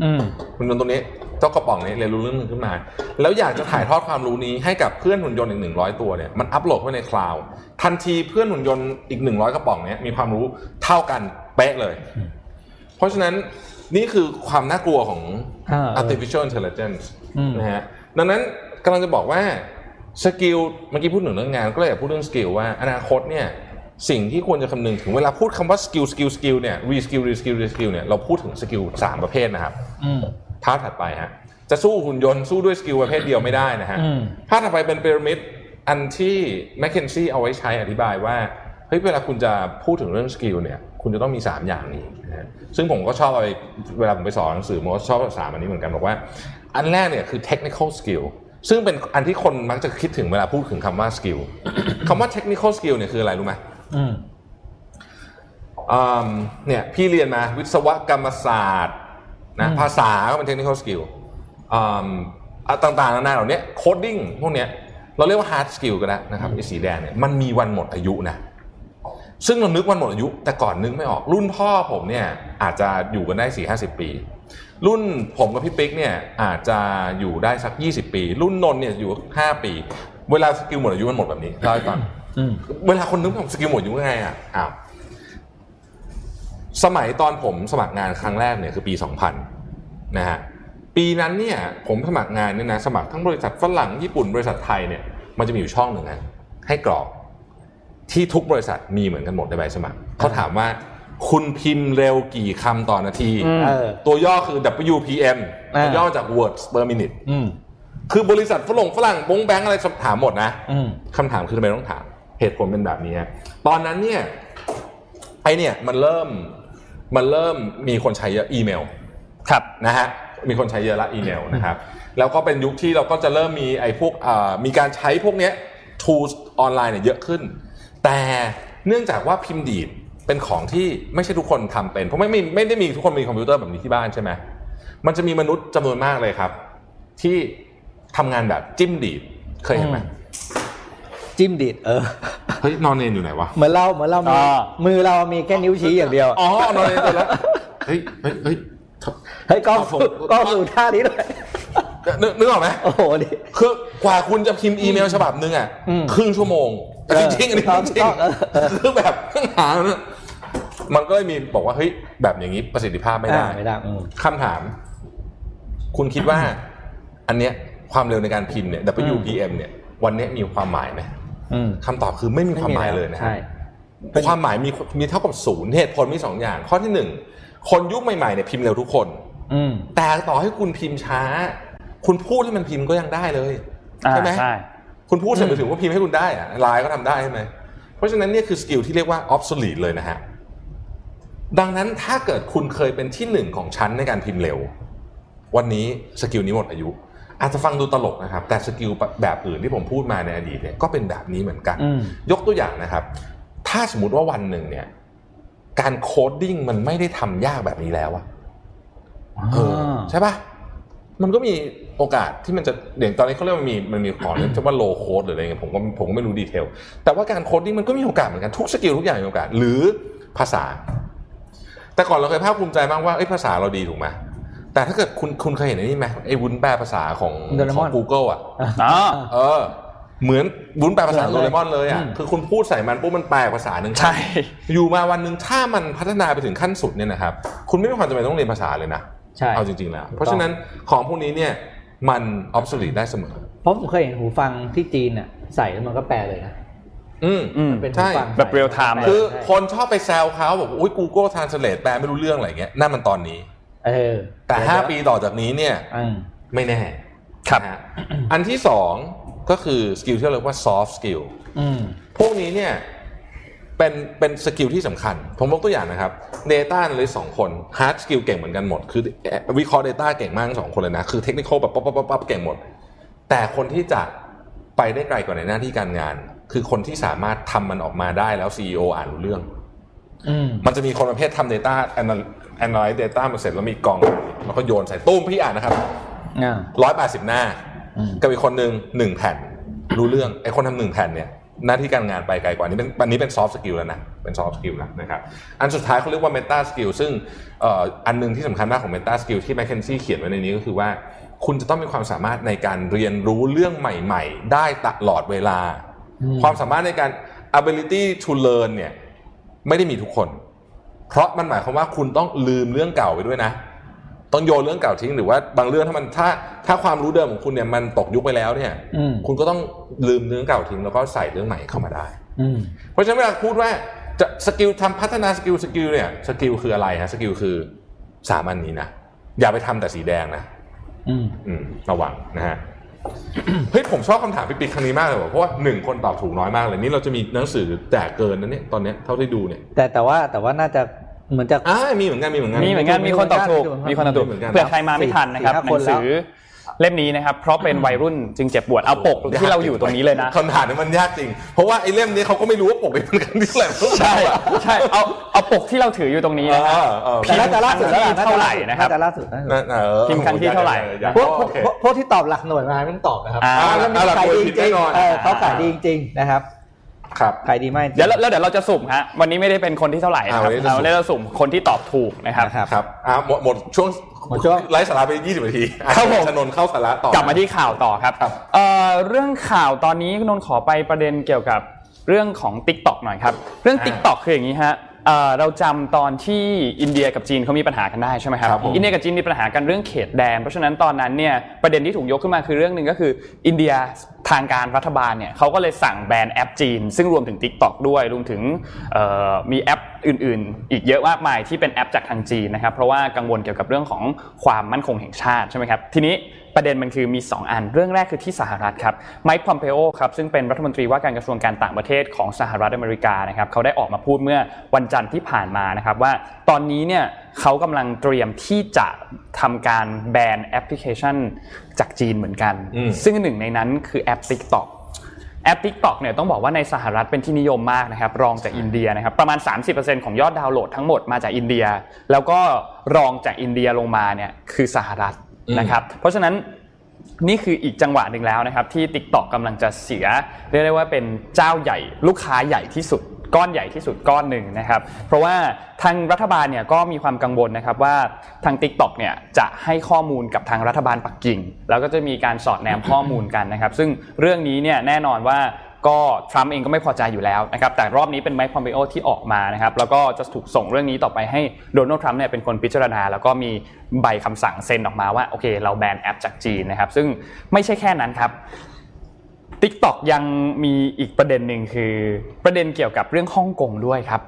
Speaker 4: อืม
Speaker 3: หุ่นยนต์ตัวนี้ เจ้ากระป๋องนี้เรียนรู้เรื่องนึงขึ้นมา แล้วอยากจะถ่ายทอดความรู้นี้ให้กับเพื่อนหุ่นยนต์อีกหนึ่งร้อยตัวเนี่ยมันอัปโหลดไว้ในคลาวด์ทันทีเพื่อนหุ่นยนต์อีกหนึ่งร้อยกระป๋องเนี้ยมีความรู้เท่ากันเป๊ะเลย เพราะฉะนั้นนี่คือความน่ากลัวของ artificial intelligence นะฮะดังนั้นกำลังจะบอกว่า skill เมื่อกี้พูดถึงเรื่องงาน ก็เลยอยากพูดเรื่อง skill ว่าอนาคตเนี่ยสิ่งที่ควรจะคำนึงถึงเวลาพูดคำว่า skill skill skill เนี่ย reskill reskill reskill เนี่ยเราพูดถึง skill สามประเภทนะครับ
Speaker 4: อื
Speaker 3: ภาพถัดไปฮะจะสู้หุ่นยนต์สู้ด้วย skill ประเภทเดียวไม่ได้นะฮะ
Speaker 4: อืม
Speaker 3: ภาพถัดไปเป็นพีระมิดอันที่ McKinsey เอาไว้ใช้อธิบายว่าเฮ้ยเวลาคุณจะพูดถึงเรื่อง skill เนี่ยคุณจะต้องมี 3 อย่างนี้นะฮะซึ่งผมก็ชอบเอาไปเวลาผมไปสอนหนังสือผมก็ชอบสามอันนี้เหมือนกันบอกว่า อันแรกเนี่ยคือ technical skill ซึ่งเป็นอันที่คนมักจะคิดถึงเวลาพูดถึงคำว่า skill คำว่า technical skill เนี่ยคืออะไรรู้ไหม
Speaker 4: อืม
Speaker 3: อืมเนี่ยพี่เรียนมาวิศวกรรมศาสตร์ นะ
Speaker 4: อืม
Speaker 3: ภาษาก็เป็น technical skill อืมอะต่างๆนานาเหล่านี้ coding พวกเนี้ยเราเรียกว่า hard skill ก็ได้นะครับไอ้สีแดงเนี่ยมันมีวันหมดอายุนะซึ่งเรานึกวันหมดอายุ แต่ก่อนนึกไม่ออก รุ่นพ่อผมเนี่ยอาจจะอยู่กันได้4 5 0ปี รุ่นผมกับพี่ปิ๊กเนี่ยอาจจะอยู่ได้สัก20ปี รุ่นนนท์เนี่ยอยู่5ปี เวลา skill หมดอายุมันหมดแบบนี้เล่าให้ฟัง
Speaker 4: อืม
Speaker 3: เวลาคนนึกถึง skill หมดอายุยังไงอะอ้าว สมัยตอนผมสมัครงานครั้งแรกเนี่ยคือปี 2000 นะฮะปีนั้นเนี่ยผมสมัครงานเนี่ยนะสมัครทั้งบริษัทฝรั่งญี่ปุ่นบริษัทไทยเนี่ยมันจะมีอยู่ช่องหนึ่งนะให้กรอกที่ทุกบริษัทมีเหมือนกันหมดในใบสมัครเขาถามว่าคุณพิมพ์เร็วกี่คำต่อนาที
Speaker 4: เออ
Speaker 3: ตัวย่อคือ WPM
Speaker 4: อ่า
Speaker 3: ตัวย่อมาจาก words per minute
Speaker 4: อืม
Speaker 3: คือบริษัทฝรั่งฝรั่งบงแบงค์อะไรถามหมดนะ
Speaker 4: อืม
Speaker 3: คำถามคือทำไมต้องถาม เหตุผลเป็นแบบนี้ฮะตอนนั้นเนี่ยไอเนี่ยมันเริ่ม มันเริ่มมีคนใช้เยอะอีเมล
Speaker 2: ครับ
Speaker 3: นะฮะมีคนใช้เยอะละอีเมลนะครับแล้วก็เป็นยุคที่เราก็จะเริ่มมีไอ้พวกอ่ามีการใช้พวกเนี้ย tools ออนไลน์เนี่ยเยอะขึ้น แต่เนื่องจากว่าพิมพ์ดีดเป็นของที่ไม่ใช่ทุกคนทำเป็น เพราะไม่ไม่ไม่ได้มีทุกคนมีคอมพิวเตอร์แบบนี้ที่บ้านใช่ไหมมันจะมีมนุษย์จำนวนมากเลยครับ ที่ทำงานแบบจิ้มดีดเคยเห็นไหม
Speaker 4: อืม จิ้มดีดเออ
Speaker 3: เฮ้ยนอนเนนอยู่ไหนวะ
Speaker 4: เหมือนเราเหมือนเรามี
Speaker 2: อ่า
Speaker 4: มือเรามีแค่นิ้วชี้อย่างเดียว
Speaker 3: อ๋อนอนเนนตัวแล้วเฮ้ยเฮ้ยเฮ้ย
Speaker 4: เฮ้ยกล้อง
Speaker 3: เอาผม
Speaker 4: กล้องสู่ท่านี้เลย
Speaker 3: นึกนึกออกไหม
Speaker 4: โอ้โหนี่
Speaker 3: คือกว่าคุณจะพิมพ์อีเมลฉบับหนึ่งอะ
Speaker 4: อืม
Speaker 3: ครึ่งชั่วโมง
Speaker 4: เออ
Speaker 3: จริงๆอันนี้
Speaker 4: ต้อง
Speaker 3: จริง
Speaker 4: ต้องเออเออ
Speaker 3: คือแบบหาเนี่ยมันก็เลยมีบอกว่าเฮ้ยแบบอย่างนี้ประสิทธิภาพไม่ได้
Speaker 4: อ่าไม่ได้อืม
Speaker 3: คำถาม คุณคิดว่า อันเนี้ยความเร็วในการพิมพ์เนี่ย WPM เนี่ย วันเนี้ยมีความหมายไหม
Speaker 4: อืม
Speaker 3: คำตอบคือไม่มีความหมายเลยนะฮะ
Speaker 4: ใช่
Speaker 3: ความหมายมีมีเท่ากับศูนย์เหตุผลมีสองอย่าง ข้อที่หนึ่งคนยุคใหม่ๆเนี่ยพิมพ์เร็วทุกคน
Speaker 4: อืม
Speaker 3: แต่ต่อให้คุณพิมพ์ช้า คุณพูดให้มันพิมพ์ก็ยังได้เลย
Speaker 2: อ่า
Speaker 3: ใช่ไหม
Speaker 2: ใช่
Speaker 3: คุณพูดเสร็จไปถึงว่าพิมพ์ให้คุณได้อะไลน์ก็ทำได้ใช่ไหมเพราะฉะนั้นเนี่ยคือ skill ที่เรียกว่า obsolete เลยนะฮะดังนั้นถ้าเกิดคุณเคยเป็นที่หนึ่งของชั้นในการพิมพ์เร็ว วันนี้ skill นี้หมดอายุ อาจจะฟังดูตลกนะครับ แต่ skill แบบอื่นที่ผมพูดมาในอดีตเนี่ยก็เป็นแบบนี้เหมือนกัน
Speaker 4: อืม
Speaker 3: ยกตัวอย่างนะครับ ถ้าสมมติว่าวันหนึ่งเนี่ยการ coding มันไม่ได้ทำยากแบบนี้แล้วอะเออใช่ปะมันก็มีโอกาสที่มันจะอย่างตอนนี้เขาเรียกว่ามันมีมันมีของเรียกว่า low-code หรืออะไรเงี้ยผมก็ผมก็ไม่รู้ detail แต่ว่าการ coding มันก็มีโอกาสเหมือนกันทุก skill ทุกอย่างมีโอกาส หรือภาษา แต่ก่อนเราเคยภาคภูมิใจมากว่าเอ้ยภาษาเราดีถูกไหม แต่ถ้าเกิดคุณคุณเคยเห็นไอ้นี่ไหมไอ้วุ้นแปลภาษาของ
Speaker 4: โดเร
Speaker 3: ข
Speaker 4: ม
Speaker 3: อ
Speaker 4: องน
Speaker 3: Google อะ
Speaker 2: อ๋อ
Speaker 3: เออ เหมือนวุ้นแปลภาษา
Speaker 4: เหมื
Speaker 3: โด
Speaker 4: อนเลย
Speaker 3: เรมอนเลยอะ
Speaker 4: อืม
Speaker 3: คือคุณพูดใส่มันปุ๊บมันแปลภาษาหนึ่ง
Speaker 2: ใช่
Speaker 3: อยู่มาวันหนึ่งถ้ามันพัฒนาไปถึงขั้นสุดเนี่ยนะครับ คุณไม่มีความจำเป็นต้องเรียนภาษาเลยนะ
Speaker 4: ใช่
Speaker 3: เอาจริงๆแล้ว
Speaker 4: ถูกต้อง
Speaker 3: เพราะฉะนั้นของพวกนี้เนี่ยมันออฟส l ีได้เสมอ
Speaker 4: เพราะผมเคยเห็นหูฟังที่จีนอะใส่แล้วมันก็แปลเลยนะ
Speaker 3: อืม
Speaker 2: อืม
Speaker 4: มันเป็นหู
Speaker 3: ใช่
Speaker 4: ฟัง
Speaker 2: แบบ real time
Speaker 3: คือ
Speaker 4: ใช่
Speaker 3: คนชอบไปแซวเขาบอกว่าอุ้ย Google Translate แปลไม่รู้เรื่องอะไรเงี้ยนั่นมันตอนนี้
Speaker 4: เออ
Speaker 3: แต่5ปีต่อจากนี้เนี่ย
Speaker 4: อืม
Speaker 3: ไม่แน่
Speaker 2: ครับ
Speaker 3: นะฮะอันที่สองก็คือ skill ที่เราเรียกว่า soft skill
Speaker 4: อืม
Speaker 3: พวกนี้เนี่ยเป็นเป็น skill ที่สำคัญ ผมยกตัวอย่างนะครับ Data Analyst สองคน Hard Skill เก่งเหมือนกันหมด คือวิเคราะห์ Data เก่งมากทั้งสองคนเลยนะ คือเทคนิคแบบปั๊บปั๊บปั๊บปั๊บเก่งหมด แต่คนที่จะไปได้ไกลกว่าในหน้าที่การงาน คือคนที่สามารถทำมันออกมาได้แล้ว CEO อ่านรู้เรื่อง
Speaker 4: อืม
Speaker 3: มันจะมีคนประเภททำ Data Anal- Analyze Data มาเสร็จแล้วมีกล่องแล้วก็โยนใส่ตู้มพี่อ่านนะครับ
Speaker 4: อ่า
Speaker 3: ร้อยแปดสิบหน้า
Speaker 4: อืม
Speaker 3: กับอีกคนหนึ่งหนึ่งแผ่น รู้เรื่องไอ้คนทำหนึ่งแผ่นเนี่ยหน้าที่การงานไปไกลกว่านี้เป็นอันนี้เป็น soft skill แล้วนะ เป็น soft skill แล้วนะครับ อันสุดท้ายเขาเรียกว่า meta skill ซึ่งเอ่ออันหนึ่งที่สำคัญมากของ meta skill ที่ McKinsey เขียนไว้ในนี้ก็คือว่า คุณจะต้องมีความสามารถในการเรียนรู้เรื่องใหม่ ๆ ได้ตลอดเวลา
Speaker 4: อืม
Speaker 3: ความสามารถในการ ability to learn เนี่ยไม่ได้มีทุกคน เพราะมันหมายความว่าคุณต้องลืมเรื่องเก่าไปด้วยนะ ต้องโยนเรื่องเก่าทิ้งหรือว่าบางเรื่องถ้ามันถ้าถ้าความรู้เดิมของคุณเนี่ยมันตกยุคไปแล้วเนี่ย
Speaker 4: อืม
Speaker 3: คุณก็ต้องลืมเรื่องเก่าทิ้งแล้วก็ใส่เรื่องใหม่เข้ามาได้
Speaker 4: อืม
Speaker 3: เพราะฉะนั้นเวลาพูดว่าจะ skill ทำพัฒนา skill skill เนี่ย skill คืออะไรฮะ skill คือสามอันนี้นะอย่าไปทำแต่สีแดงนะ
Speaker 4: อืม
Speaker 3: อืมระวังนะฮะเฮ้ยผมชอบคำถามพี่ปิ๊กครั้งนี้มากเลยว่ะเพราะว่าหนึ่งคนตอบถูกน้อยมากเลยนี่เราจะมีหนังสือแจกเกินนะเนี่ยตอนเนี้ยเท่าที่ดูเนี่ย
Speaker 4: แต่แต่ว่าแต่ว่าน่าจะ เหมือนจะ
Speaker 3: อ่ามีเหมือนกันมีเหมือนกัน
Speaker 2: มีเหมือนกัน
Speaker 4: มี
Speaker 2: มี
Speaker 4: ค
Speaker 2: คนน
Speaker 4: ต
Speaker 2: ต
Speaker 4: อ
Speaker 2: อ
Speaker 4: บบถู
Speaker 2: ถู
Speaker 4: ก
Speaker 2: กมีคนตอบถูก
Speaker 3: มีเหมือนกัน
Speaker 2: เผื่อใครมาไม่ทันนะครับ
Speaker 4: สี่ห้า
Speaker 2: ห
Speaker 4: ค
Speaker 2: นั
Speaker 4: น
Speaker 2: ง
Speaker 4: แล้ว
Speaker 2: สือเล่มนี้นะครับเพราะเป็นวัยรุ่นจึงเจ็บปวดเอาปกที่เราอยู่ตรงนี้เลยนะ
Speaker 3: คำถามนี้มันยากจริง เพราะว่าไอ้เล่มนี้เขาก็ไม่รู้ว่าปกเป็นกันที่ไหน
Speaker 2: ใช่ใช่เอาเอาปกที่เราถืออยู่ตรงนี้
Speaker 3: เอ
Speaker 2: นะครับ
Speaker 3: อเออ
Speaker 2: พิ
Speaker 4: แต่
Speaker 2: มพ์
Speaker 4: น่าจะล่าสุดแล้วล่ะ
Speaker 2: เท่าไหร่นะครับ
Speaker 4: น่าจะล่าสุดน่าจะล่าสุด
Speaker 3: นั่นเออ
Speaker 2: พิมพ์ครั้งที่เท่าไหร่
Speaker 3: อยาก
Speaker 4: พวก
Speaker 3: โอเค
Speaker 4: พวกพวกที่ตอบหลักหน่วยมาไม่ต้องตอบนะครับ
Speaker 2: อ่า
Speaker 4: แล้วมัน
Speaker 3: เอาหลัก
Speaker 4: ขาย
Speaker 3: หน่วย
Speaker 4: ดี
Speaker 3: ผิด
Speaker 4: จ
Speaker 3: แน่
Speaker 4: ริง
Speaker 3: นอน
Speaker 4: ๆเออเขาขายดีจริงๆนะครับ
Speaker 3: ครับ
Speaker 4: ขายดีมากจริง
Speaker 2: เดี๋ยวเราแล้วเดี๋ยวเราจะสุ่มฮะวันนี้ไม่ได้เป็นคนที่เท่าไหร่นะครับ
Speaker 3: อ่าวันนี้จะสุ่ม
Speaker 2: เราได้จะสุ่มคนที่ตอบถูกนะครับ
Speaker 4: นะครับ
Speaker 3: ครับอ่าหมดหมดช่วง
Speaker 4: หมดช่วง
Speaker 3: ไลฟ์สาระไป 20 นาที
Speaker 2: ครับผม
Speaker 3: ชนนเข้าสาระต่อก
Speaker 2: ลับมาที่ข่าวต่อครับ
Speaker 3: ครับ
Speaker 2: เอ่อเรื่องข่าวตอนนี้คุณนนท์ขอไปประเด็นเกี่ยวกับเรื่องของ Tik t o อกหน่อยครับ เรื่อง Tik t o อกคืออย่างนี้ฮะ เอ่อเราจำตอนที่อินเดียกับจีนเขามีปัญหากันได้ใช่ไหมครับ
Speaker 3: ครับผม
Speaker 2: อินเดียกับจีนมีปัญหากันเรื่องเขตแดน เพราะฉะนั้นตอนนั้นเนี่ยประเด็นที่ถูกยกขึ้นมาคือเรื่องหนึ่งก็คือ อินเดียทางการรัฐบาลเนี่ยเขาก็เลยสั่งแบนแอปจีน ซึ่งรวมถึง Tik t o อกด้วยรวมถึงเอ่อมีแอปอื่นๆ อีกเยอะมากมายที่เป็นแอปจากทางจีนนะครับเพราะว่ากังวลเกี่ยวกับเรื่องของความมั่นคงแห่งชาติใช่ไหมครับทีนี้ ประเด็นมันคือมี 2 อัน เรื่องแรกคือที่สหรัฐครับไมค์พอมเปโอครับซึ่งเป็นรัฐมนตรีว่าการกระทรวงการต่างประเทศของสหรัฐอเมริกานะครับเขาได้ออกมาพูดเมื่อวันจันทร์ที่ผ่านมานะครับว่าตอนนี้เนี่ยเขากำลังเตรียมที่จะทำการแบนแอปพลิเคชันจากจีนเหมือนกัน
Speaker 3: อืม
Speaker 2: ซึ่งหนึ่งในนั้นคือแอป TikTok แอป TikTok เนี่ยต้องบอกว่าในสหรัฐเป็นที่นิยมมากนะครับรองจากอินเดียนะครับประมาณ 30%ของยอดดาวน์โหลดทั้งหมดมาจากอินเดีย แล้วก็รองจากอินเดียลงมาเนี่ยคือสหรัฐ นะครับเพราะฉะนั้นนี่คืออีกจังหวะหนึ่งแล้วนะครับที่ TikTok กำลังจะเสียเรียกได้ว่าเป็นเจ้าใหญ่ลูกค้าใหญ่ที่สุด ก้อนใหญ่ที่สุดก้อนหนึ่งนะครับ เพราะว่าทางรัฐบาลเนี่ยก็มีความกังวลนะครับว่าทาง TikTok เนี่ยจะให้ข้อมูลกับทางรัฐบาลปักกิ่ง แล้วก็จะมีการสอดแนมข้อมูลกันนะครับ ซึ่งเรื่องนี้เนี่ยแน่นอนว่า ก็ทรัมป์เองก็ไม่พอใจอยู่แล้วนะครับแต่รอบนี้เป็นไมค์พอมเปโอที่ออกมานะครับแล้วก็จะถูกส่งเรื่องนี้ต่อไปให้โดนัลด์ทรัมป์เนี่ยเป็นคนพิจารณา แล้วก็มีใบคำสั่งเซ็นออกมาว่าโอเค เราแบนแอปจากจีนนะครับซึ่งไม่ใช่แค่นั้นครับ TikTok ยังมีอีกประเด็นหนึ่งคือ ประเด็นเกี่ยวกับเรื่องฮ่องกงด้วยครับ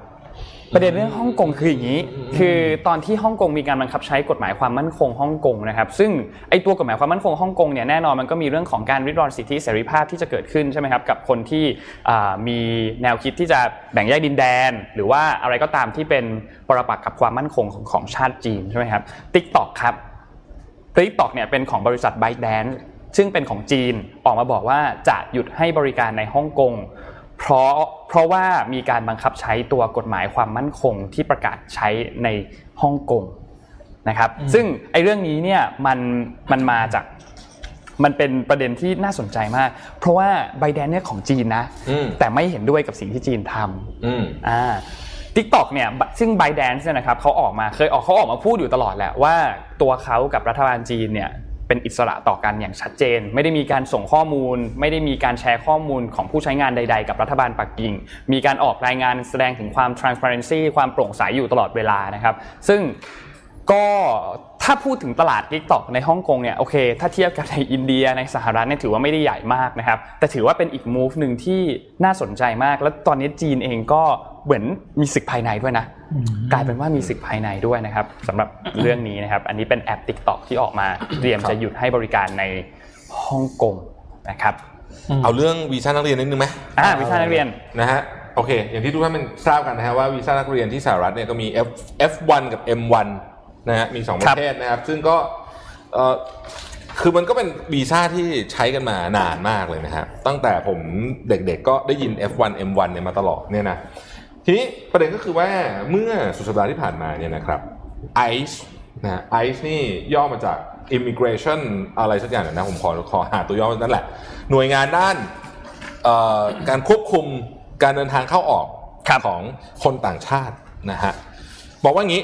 Speaker 2: ประเด็นเรื่องฮ่องกงคืออย่างนี้ คือตอนที่ฮ่องกงมีการบังคับใช้กฎหมายความมั่นคงฮ่องกงนะครับ ซึ่งไอตัวกฎหมายความมั่นคงฮ่องกงเนี่ยแน่นอนมันก็มีเรื่องของการริดรอนสิทธิเสรีภาพที่จะเกิดขึ้นใช่ไหมครับกับคนที่อ่ามีแนวคิดที่จะแบ่งแยกดินแดน หรือว่าอะไรก็ตามที่เป็นปรปักษ์กับความมั่นคงของของชาติจีนใช่ไหมครับ TikTok ครับ TikTok เนี่ยเป็นของบริษัท ByteDance ซึ่งเป็นของจีนออกมาบอกว่าจะหยุดให้บริการในฮ่องกง เพราะเพราะว่ามีการบังคับใช้ตัวกฎหมายความมั่นคงที่ประกาศใช้ในฮ่องกงนะครับ ซึ่งไอ้เรื่องนี้เนี่ยมันมันมาจากมันเป็นประเด็นที่น่าสนใจมาก เพราะว่าไบแดนเนี่ยของจีนนะ
Speaker 3: อืม
Speaker 2: แต่ไม่เห็นด้วยกับสิ่งที่จีนทำ
Speaker 3: อืม
Speaker 2: อ่า TikTok เนี่ยซึ่ง b y d a n c e เนี่ยนะครับเขาออกมาเคยออกเขาออกมาพูดอยู่ตลอดแหละว่าตัวเขากับรัฐบาลจีนเนี่ย เป็นอิสระต่อกันอย่างชัดเจน ไม่ได้มีการส่งข้อมูล ไม่ได้มีการแชร์ข้อมูลของผู้ใช้งานใด ๆ กับรัฐบาลปักกิ่ง มีการออกรายงานแสดงถึงความ transparency ความโปร่งใสอยู่ตลอดเวลานะครับ ซึ่ง ก็ถ้าพูดถึงตลาด TikTok ในฮ่องกงเนี่ยโอเค ถ้าเทียบกับในอินเดียในสหรัฐเนี่ยถือว่าไม่ได้ใหญ่มากนะครับ แต่ถือว่าเป็นอีก move หนึ่งที่น่าสนใจมาก แล้วตอนนี้จีนเองก็เหมือนมีศึกภายในด้วยนะ กลายเป็นว่ามีศึกภายในด้วยนะครับสำหรับเรื่องนี้นะครับ อันนี้เป็นแอป TikTok ที่ออกมาเตรียมจะหยุดให้บริการในฮ่องกงนะครับ
Speaker 3: เอาเรื่องวีซ่านักเรียนนิดนึงไหม
Speaker 2: อ่าวิชานักเรียน
Speaker 3: นะฮะโอเค อย่างที่ทุกท่านเป็นทราบกันนะฮะว่าวีซ่านักเรียนที่สหรัฐเนี่ยก็มี F F1 กับ M1 นะฮะมีสองประเภทนะครับ ซึ่งก็เออคือมันก็เป็นวีซ่าที่ใช้กันมานานมากเลยนะครับตั้งแต่ผมเด็กๆก็ได้ยิน F1 M1 เนี่ยมาตลอดเนี่ยนะทีนี้ประเด็นก็คือว่าเมื่อสุดสัปดาห์ที่ผ่านมาเนี่ยนะครับ ICE นะฮะ ICE นี่ย่อมาจาก Immigration อะไรสักอย่างนะผมขอขอหาตัวย่อนั่นแหละ หน่วยงานด้านเอ่อการควบคุมการเดินทางเข้าออก
Speaker 2: ครับ
Speaker 3: ของคนต่างชาตินะฮะบอกว่างี้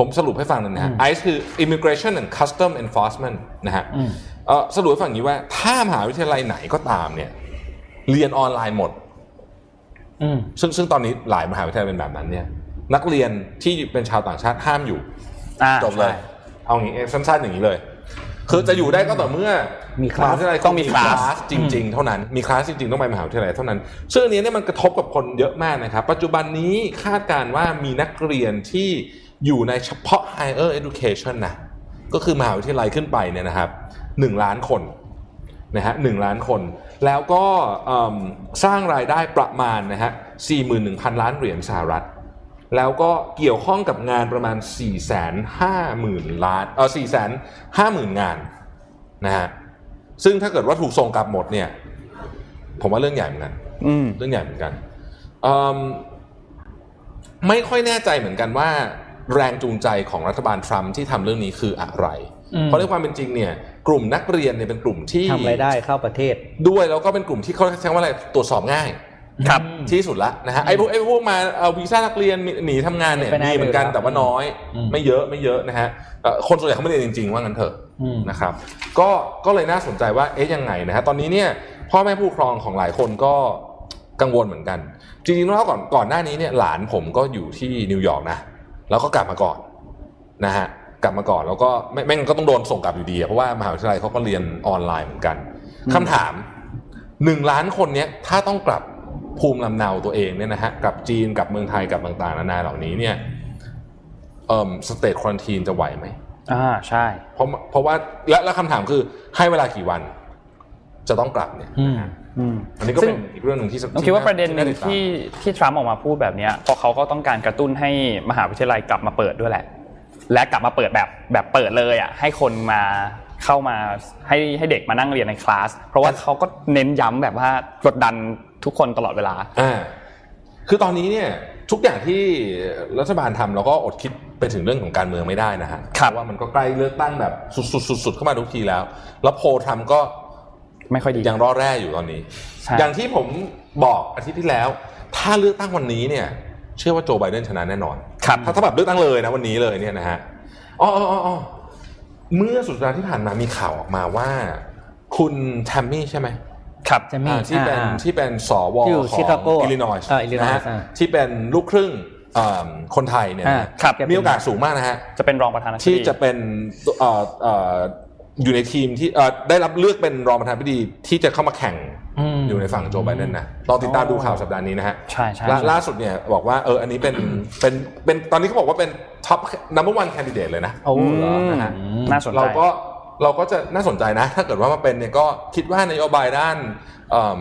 Speaker 3: ผมสรุปให้ฟังหน่อยนะฮะ ICE คือ Immigration and Custom Enforcement นะฮะเอ่อสรุปให้ฟังอย่างนี้ว่า ถ้ามหาวิทยาลัยไหนก็ตามเนี่ย เรียนออนไลน์หมด
Speaker 4: อืม
Speaker 3: ซึ่งซึ่งตอนนี้หลายมหาวิทยาลัยเป็นแบบนั้นเนี่ย นักเรียนที่เป็นชาวต่างชาติห้ามอยู่
Speaker 2: อ่า
Speaker 3: จบเลย
Speaker 2: ใช่
Speaker 3: เอางี้สั้นๆอย่างนี้เลย คือจะอยู่ได้ก็ต่อเมื่อ
Speaker 4: มีคลาส
Speaker 3: หวิทยาลัย
Speaker 2: ต้องมีคลาส
Speaker 3: จริง ๆ เท่านั้นมีคลาสจริงๆต้องไปมหาวิทยาลัยเท่านั้นซึ่งอันนี้เนี่ยมันกระทบกับคนเยอะมากนะครับ ปัจจุบันนี้คาดการณ์ว่ามีนักเรียนที่ อยู่ในเฉพาะ higher education นะก็คือมหาวิทยาลัยขึ้นไปเนี่ยนะครับหนึ่งล้านคนนะฮะหนึ่งล้านคน แล้วก็เอิ่มสร้างรายได้ประมาณนะฮะ41,000 ล้านเหรียญสหรัฐ แล้วก็เกี่ยวข้องกับงานประมาณ 4 5 0 0 0 0 ล้านเออ4 5 0 0 0 0 งานนะฮะซึ่งถ้าเกิดว่าถูกส่งกลับหมดเนี่ย ผมว่าเรื่องใหญ่เหมือนกัน
Speaker 2: อืม
Speaker 3: เรื่องใหญ่เหมือนกันเอิ่มไม่ค่อยแน่ใจเหมือนกันว่า แรงจูงใจของรัฐบาลทรัมป์ที่ทำเรื่องนี้คืออะไร
Speaker 4: อืม
Speaker 3: เพราะในความเป็นจริงเนี่ยกลุ่มนักเรียนเนี่ยเป็นกลุ่มที่
Speaker 4: ทำรายได้เข้าประเทศ
Speaker 3: ด้วยแล้วก็เป็นกลุ่มที่เขาใช้คำว่าอะไรตรวจสอบง่าย
Speaker 2: ครับ
Speaker 3: ที่สุดละนะฮะไอ้พวกไอ้พวกมาเอาวีซ่านักเรียนหนีทำงานเนี่ย
Speaker 4: เป็นไปได้
Speaker 3: มีเหมือนกัน
Speaker 4: เลยครับ
Speaker 3: แต่ว่าน้อย
Speaker 4: อืม
Speaker 3: ไม่เยอะไม่เยอะนะฮะเอ่อคนส่วนใหญ่เขาไม่เรียนจริง ๆ ว่างั้นเถอะ
Speaker 4: อืม
Speaker 3: นะครับ ก็ก็เลยน่าสนใจว่าเอ๊ะยังไงนะฮะตอนนี้เนี่ยพ่อแม่ผู้ปกครองของหลายคนก็กังวลเหมือนกัน จริงๆแล้วก่อนก่อนหน้านี้เนี่ยหลานผมก็อยู่ที่นิวยอร์กนะ แล้วก็กลับมาก่อนนะฮะกลับมาก่อนแล้วก็ไม่ไม่งั้นก็ต้องโดนส่งกลับอยู่ดีอะเพราะว่ามหาวิทยาลัยเขาก็เรียนออนไลน์เหมือนกันคำถามหนึ่งล้านคนเนี้ยถ้าต้องกลับภูมิลำเนาตัวเองเนี่ยนะฮะกลับจีนกลับเมืองไทยกลับต่างๆนานาเหล่านี้เนี่ยเอ่อสเตทควอนตีนจะไหวไหม
Speaker 2: อ่าใช่
Speaker 3: เพราะเพราะว่าและและคำถามคือให้เวลากี่วัน จะต้องกลับเนี่ย
Speaker 4: อืม
Speaker 2: อืม
Speaker 3: อันนี้ก็
Speaker 2: ซึ่
Speaker 3: เป็
Speaker 2: ง
Speaker 3: นอีกเรื่องหนึ่งที่
Speaker 2: ผมคิดว่าประเด็นหนึ่งา
Speaker 3: ติดตาม
Speaker 2: ที่ที่ทรัมป์ออกมาพูดแบบเนี้ยเพราะเขาก็ต้องการกระตุ้นให้มหาวิทยาลัยกลับมาเปิดด้วยแหละ และกลับมาเปิดแบบแบบเปิดเลยอะให้คนมาเข้ามาให้ให้เด็กมานั่งเรียนในคลาส เพราะว่าเขาก็เน้นย้ำแบบว่ากดดันทุกคนตลอดเวลา
Speaker 3: อ่าคือตอนนี้เนี่ยทุกอย่างที่รัฐบาลทำเราก็อดคิดไปถึงเรื่องของการเมืองไม่ได้นะฮะ
Speaker 2: ครับ
Speaker 3: เพราะว่ามันก็ใกล้เลือกตั้งแบบสุดๆๆๆเข้ามาทุกทีแล้ว แล้วโพลทำก็
Speaker 2: ไม่ค่อยดี
Speaker 3: ยังรอแร่อยู่ตอนนี้
Speaker 2: ใช่
Speaker 3: อย่างที่ผมบอกอาทิตย์ที่แล้ว ถ้าเลือกตั้งวันนี้เนี่ย เชื่อว่าโจไบเดนชนะแน่นอน
Speaker 2: ครับ
Speaker 3: ถ้าถ้าแบบเลือกตั้งเลยนะวันนี้เลยเนี่ยนะฮะอ๋ออ๋ออ๋ออ๋อเมื่อสุดสัปดาห์ที่ผ่านมามีข่าวออกมาว่า คุณแทมมี่ใช่ไหม
Speaker 2: ครับ
Speaker 4: จะมี
Speaker 3: อ่าที่เป็น
Speaker 4: อ่า
Speaker 3: ที่เป็นสว.
Speaker 4: ที่อยู่
Speaker 3: ของ
Speaker 4: ชิคาโก
Speaker 3: อิลลินอยส์
Speaker 4: อ่า Illinois
Speaker 3: นะฮะ
Speaker 4: อ่า
Speaker 3: ที่เป็นลูกครึ่งอ่าคนไทยเนี่ยนะฮะ
Speaker 4: อ่าครับ
Speaker 3: มีโอกาสสูงมากนะฮะ
Speaker 2: จะเป็นรองประธานาธิบดี
Speaker 3: ที่จะเป็นเอ่อเอ่ออยู่ในทีมที่เอ่อได้รับเลือกเป็นรองประธานาธิบดีที่จะเข้ามาแข่ง
Speaker 4: อืม
Speaker 3: อยู่ในฝั่งโจไบเดนนะลองติดตามดูข่าวสัปดาห์นี้นะฮะ
Speaker 2: ใช่ใช่
Speaker 3: ล่าล่าสุดเนี่ยบอกว่าเอออันนี้เป็นเป็นเป็นตอนนี้เขาบอกว่าเป็น top number one candidate เลยนะ
Speaker 4: โอ้เหรอ
Speaker 3: นะฮะ
Speaker 2: น่าสนใจ
Speaker 3: เราก็เราก็จะน่าสนใจนะ ถ้าเกิดว่ามาเป็นเนี่ยก็คิดว่านโยบายด้านเอิ่ม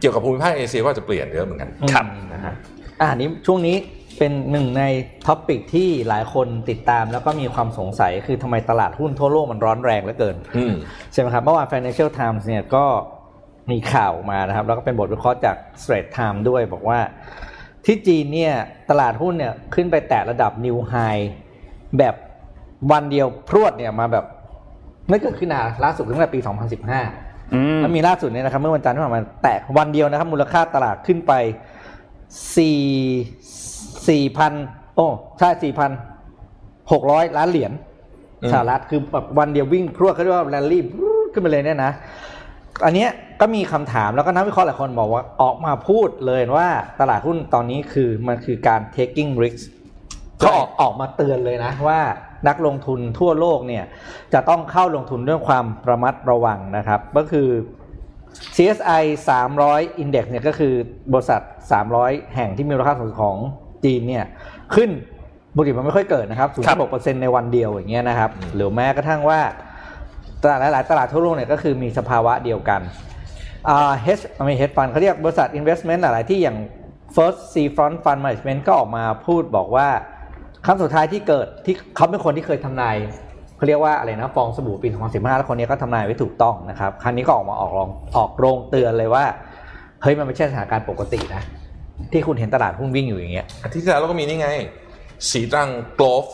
Speaker 3: เกี่ยวกับภูมิภาคเอเชียก็จะเปลี่ยนเยอะเหมือนกัน
Speaker 2: ครับ
Speaker 3: นะฮะ
Speaker 4: อ่านี้ช่วงนี้ เป็นหนึ่งใน topic ที่หลายคนติดตามแล้วก็มีความสงสัยคือทำไมตลาดหุ้นทั่วโลกมันร้อนแรงเหลือเกิน
Speaker 3: อืม
Speaker 4: ใช่ไหมครับเมื่อวาน Financial Times เนี่ยก็มีข่าวมานะครับ แล้วก็เป็นบทวิเคราะห์จาก Straits Times ด้วยบอกว่า ที่จีนเนี่ยตลาดหุ้นเนี่ยขึ้นไปแตะระดับ New High แบบวันเดียวพรวดเนี่ยมาแบบไม่เกิดขึ้นนานล่าสุดตั้งแต่ปี 2015
Speaker 2: อืม
Speaker 4: แล้วมีล่าสุดเนี่ยนะครับ เมื่อวันจันทร์ที่ผ่านมาแตะวันเดียวนะครับ มูลค่าตลาดขึ้นไป4 สี่พันโอ้ใช่สี่พันหกร้อยล้านเหรียญสหรัฐคือแบบวันเดียววิ่งพรวดเขาเรียกว่าแรลลี่ขึ้นไปเลยเนี่ยนะ อันเนี้ยก็มีคำถามแล้วก็นักวิเคราะห์หลายคนบอกว่าออกมาพูดเลยว่าตลาดหุ้นตอนนี้คือมันคือการ taking risk เขาออกออกมาเตือนเลยนะว่านักลงทุนทั่วโลกเนี่ยจะต้องเข้าลงทุนด้วยความระมัดระวังนะครับ ก็คือ CSI 300 Index เนี่ยก็คือบริษัท 300 แห่งที่มีมูลค่าสูงสุดของ จีนเนี่ยขึ้นปกติมันไม่ค่อยเกิดนะครับ
Speaker 2: ครับ
Speaker 4: 0.6%ในวันเดียวอย่างเงี้ยนะครับ หรือแม้กระทั่งว่าตลาดหลาย ๆ ตลาดทั่วโลกเนี่ยก็คือมีสภาวะเดียวกันอ่า hedge ไม่ hedge fund เขาเรียกบริษัท investment หลาย ๆ ที่อย่าง first sea front fund management ก็ออกมาพูดบอกว่าครั้งสุดท้ายที่เกิดที่เขาเป็นคนที่เคยทำนายเขาเรียกว่าอะไรนะฟองสบู่ปี2015แล้วคนนี้ก็ทำนายไว้ถูกต้องนะครับ ครั้งนี้ก็ออกมาออกรองออกโรงเตือนเลยว่า เฮ้ยมันไม่ใช่สถานการณ์ปกตินะ ที่คุณเห็นตลาดหุ้นวิ่งอยู่อย่างเงี้ย
Speaker 3: อาทิตย์ที่แล้วเราก็มีนี่ไง สีตรังโกลฟ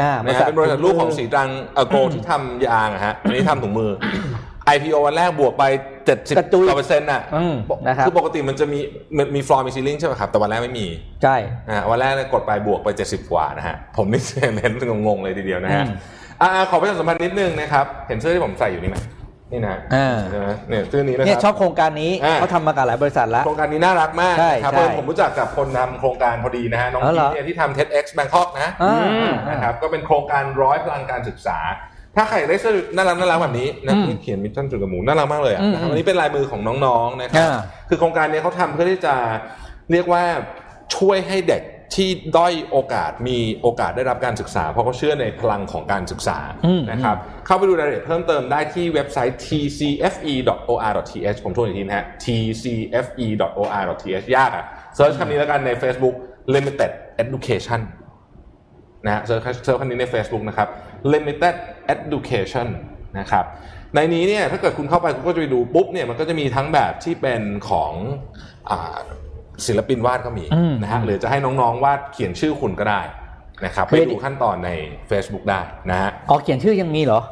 Speaker 4: อ่า
Speaker 3: นะฮะเป็นบริษัทลูกของสีตรังเออโกลที่ทำยางอะฮะอันนี้ทำถุงมือ IPO วันแรกบวกไป 70
Speaker 4: กระจุย
Speaker 3: กว่าเปอร์เซ็นต์น่ะ
Speaker 4: อืมนะครับ
Speaker 3: คือปกติมันจะมีมันมีฟลอร์มี ceiling ใช่ไหมครับ แต่วันแรกไม่มี
Speaker 4: ใช่
Speaker 3: นะฮะวันแรกเนี่ยกดไปบวกไป 70 กว่านะฮะ ผมนี่เห็นงงๆเลยทีเดียวนะฮะ
Speaker 4: อืม
Speaker 3: อ่าขอประชาสัมพันธ์นิดนึงนะครับ เห็นเสื้อที่ผมใส่อยู่นี่ไหม นี่นะ
Speaker 4: อ่า
Speaker 3: ใช่ไหมเนี่ยเสื้อนี้นะ
Speaker 4: เนี่ย
Speaker 3: ครับช
Speaker 4: อบโครงการนี้
Speaker 3: อ่า
Speaker 4: เขาทำมากับหลายบริษัทแล้ว
Speaker 3: โครงการนี้น่ารักมาก
Speaker 4: ใช่
Speaker 3: ครับ
Speaker 4: ใช่
Speaker 3: เพราะผมรู้จักกับคนนำโครงการพอดีนะฮะน้องพี
Speaker 4: อ๋อเหรอ
Speaker 3: เนี่ยที่ทำ TEDx Bangkok นะ
Speaker 4: อ่า
Speaker 2: อืม
Speaker 3: นะครับก็เป็นโครงการร้อยพลังการศึกษา ถ้าใครได้เสื้อน่ารักน่ารักแบบนี้นะ
Speaker 4: อืม
Speaker 3: ที่เขียน mission จุดกระหมูน่ารักมากเลยอะ
Speaker 4: อืม
Speaker 3: นะครับอันนี้เป็นลายมือของน้องๆนะครับ
Speaker 4: อ่า
Speaker 3: คือโครงการนี้เขาทำเพื่อที่จะเรียกว่าช่วยให้เด็ก ที่ด้อยโอกาสมีโอกาสได้รับการศึกษา เพราะเขาเชื่อในพลังของการศึกษา
Speaker 4: อืม
Speaker 3: นะครับเข้าไปดูรายละเอียดเพิ่มเติมได้ที่เว็บไซต์ tcfe.or.th ผมทวนอีกทีนะฮะ tcfe.or.th ยากอะ search คำนี้แล้วกันใน Facebook limited education นะฮะ search search คำนี้ใน Facebook นะครับ limited education นะครับในนี้เนี่ยถ้าเกิดคุณเข้าไปคุณก็จะไปดูปุ๊บเนี่ยมันก็จะมีทั้งแบบที่เป็นของอา ศิลปินวาดก็มี
Speaker 4: อืม
Speaker 3: นะฮะหรือจะให้น้องๆวาดเขียนชื่อคุณก็ได้นะครับ
Speaker 4: เฮ้ย
Speaker 3: ไปดูขั้นตอนใน Facebook ได้นะฮะ
Speaker 4: อ๋อเขียนชื่อยังมีเหรอ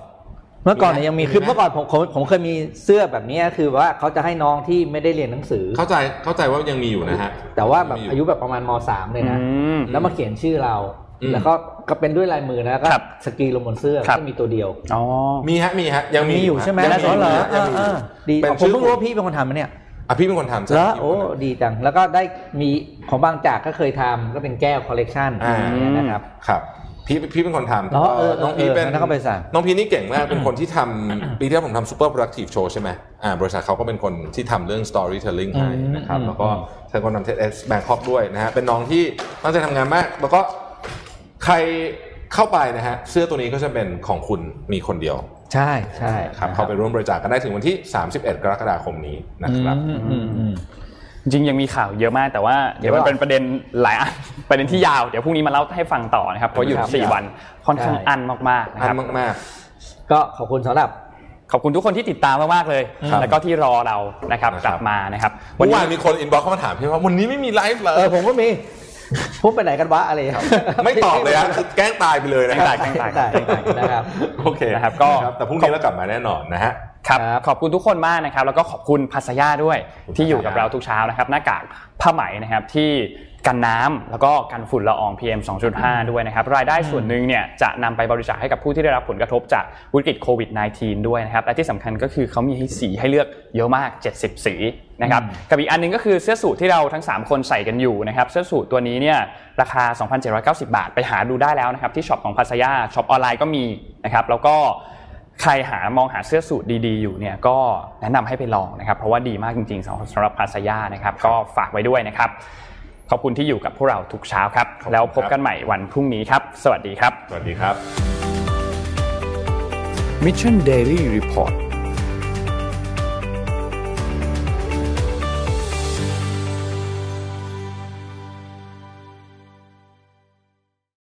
Speaker 4: เมื่อก่อนเนี่ยยังมี
Speaker 3: มีไหม
Speaker 4: คือเมื่อก่อนผมผมผมเคยมีเสื้อแบบนี้คือว่าเขาจะให้น้องที่ไม่ได้เรียนหนังสือ
Speaker 3: เข้าใจเข้าใจว่ายังมีอยู่นะฮะ
Speaker 4: แต่ว่าแบบ
Speaker 3: มี
Speaker 4: อายุแบบประมาณมสามเลยนะ
Speaker 2: อืม
Speaker 4: แล้วมาเขียนชื่อเรา
Speaker 3: อืม
Speaker 4: แล้วก็ก็เป็นด้วยลายมือนะแล้วก็
Speaker 2: ครับ
Speaker 4: สกรีนลงบนเสื้อ
Speaker 2: ครับ
Speaker 4: ก็มีตัวเดียว
Speaker 2: อ๋อ
Speaker 3: มีฮะมีฮะยังมี
Speaker 4: มีอยู่ใช่ไหม
Speaker 3: ยัง
Speaker 4: แล้ว
Speaker 3: มี
Speaker 4: เหรอ
Speaker 3: ฮะยังมี
Speaker 4: เออเออดี
Speaker 3: เป็น
Speaker 4: ผม
Speaker 3: ชื่อ
Speaker 4: เพิ่งรู้ว่าพี่เป็นคนทำนะเนี่ย
Speaker 3: อะพี่เป็นคนทำใช่
Speaker 4: แล้ว
Speaker 3: พี่
Speaker 4: โอ้
Speaker 3: เป็นคนทำ
Speaker 4: ดีจัง แล้วก็ได้มีของบางจากก็เคยทำก็เป็นแก้วคอลเลกชัน
Speaker 3: อ่า
Speaker 4: นะครับ
Speaker 3: ครับพี่พี่เป็นคนทำ
Speaker 4: อ๋อเออเออ
Speaker 3: น้องพีเป็น
Speaker 4: เอองั้นก็ไปสั่ง
Speaker 3: น้องพีนี่เก่งมาก เป็นคนที่ทำปีที่แล้วผมทำ super productive show ใช่ไหมอ่าบริษัทเขาก็เป็นคนที่ทำเรื่อง storytelling ให้นะครับ
Speaker 4: อืม
Speaker 3: แล้วก็ใช้คนทำ TEDx Bangkok ด้วยนะฮะ เป็นน้องที่ตั้งใจทำงานมาก แล้วก็ใครเข้าไปนะฮะ เสื้อตัวนี้ก็จะเป็นของคุณมีคนเดียว
Speaker 4: ใช่ใช่
Speaker 3: ครับเข้าไปร่วมบริจาคกันได้ถึงวันที่ 31 กรกฎาคมนี้นะครับ
Speaker 4: อืมอืมอืม
Speaker 2: จริงๆยังมีข่าวเยอะมากแต่ว่าเดี๋ยวมัน
Speaker 4: เยอะอะ
Speaker 2: เป็นประเด็นหลายอันประเด็นที่ยาวเดี๋ยวพรุ่งนี้มาเล่าให้ฟังต่อนะครับเพราะหยุด
Speaker 4: ครับ
Speaker 2: สี่วันค่อนข้าง
Speaker 4: ใช่
Speaker 2: อันมากๆนะครับอั
Speaker 3: นมาก
Speaker 4: ก็ขอบคุณสำหรับ
Speaker 2: ขอบคุณทุกคนที่ติดตามมากๆเลย
Speaker 3: ครับ
Speaker 2: แล้วก็ที่รอเรานะครับ
Speaker 3: นะครับ
Speaker 2: กลับมานะครับ
Speaker 3: ๆเมื่อวานมีคน inbox เข้ามาถามพี่ว่าวันนี้ไม่มีไลฟ์เหรอ
Speaker 4: เออผมก็มี พูดไปไหนกันวะอะไรครับ
Speaker 3: ไม่ตอบเลยฮะคือแกล้งตายไปเลยนะ
Speaker 2: แกล้งตายแกล้งตาย
Speaker 4: แกล้งตายนะครับ
Speaker 3: โอเค
Speaker 2: นะครับก็
Speaker 3: ครับแต่พรุ่งนี้เรากลับมาแน่นอนนะฮะ
Speaker 2: ครับ
Speaker 4: ครับ
Speaker 2: ขอบคุณทุกคนมากนะครับ แล้วก็ขอบคุณพัสยาด้วย
Speaker 3: ขอบคุณ
Speaker 2: ที่อยู่กับ
Speaker 3: พัสยา
Speaker 2: เราทุกเช้านะครับ หน้ากากผ้าไหมนะครับที่ กันน้ำแล้วก็กันฝุ่นละออง PM 2.5 ด้วยนะครับ รายได้ส่วนหนึ่งเนี่ยจะนำไปบริจาคให้กับผู้ที่ได้รับผลกระทบจากวิกฤตโควิด -19 ด้วยนะครับ และที่สำคัญก็คือเขามีให้สีให้เลือกเยอะมาก 70 สีนะครับกับอีกอันหนึงก็คือเสื้อสูทที่เราทั้ง 3 คนใส่กันอยู่นะครับเสื้อสูทตัวนี้เนี่ยราคา 2,790 บาท ไปหาดูได้แล้วนะครับที่ shop ของพัสยา shop ออนไลน์ก็มีนะครับแล้วก็ใครหามองหาเสื้อสูทดีๆ อยู่เนี่ยก็แนะนำให้ไปลองนะครับเพราะว่าดีมากจริงๆสำหรับสำหรับพัสยานะครับก็ฝากไว้ด้วยนะครับ ขอบคุณที่อยู่กับพวกเราทุกเช้าครับ
Speaker 3: ขอบคุณ
Speaker 2: แล้วพบ
Speaker 3: ครับ
Speaker 2: กันใหม่วันพรุ่งนี้ครับ สวัสดีครับ
Speaker 3: สวัสดีครับ
Speaker 1: Mission Daily Report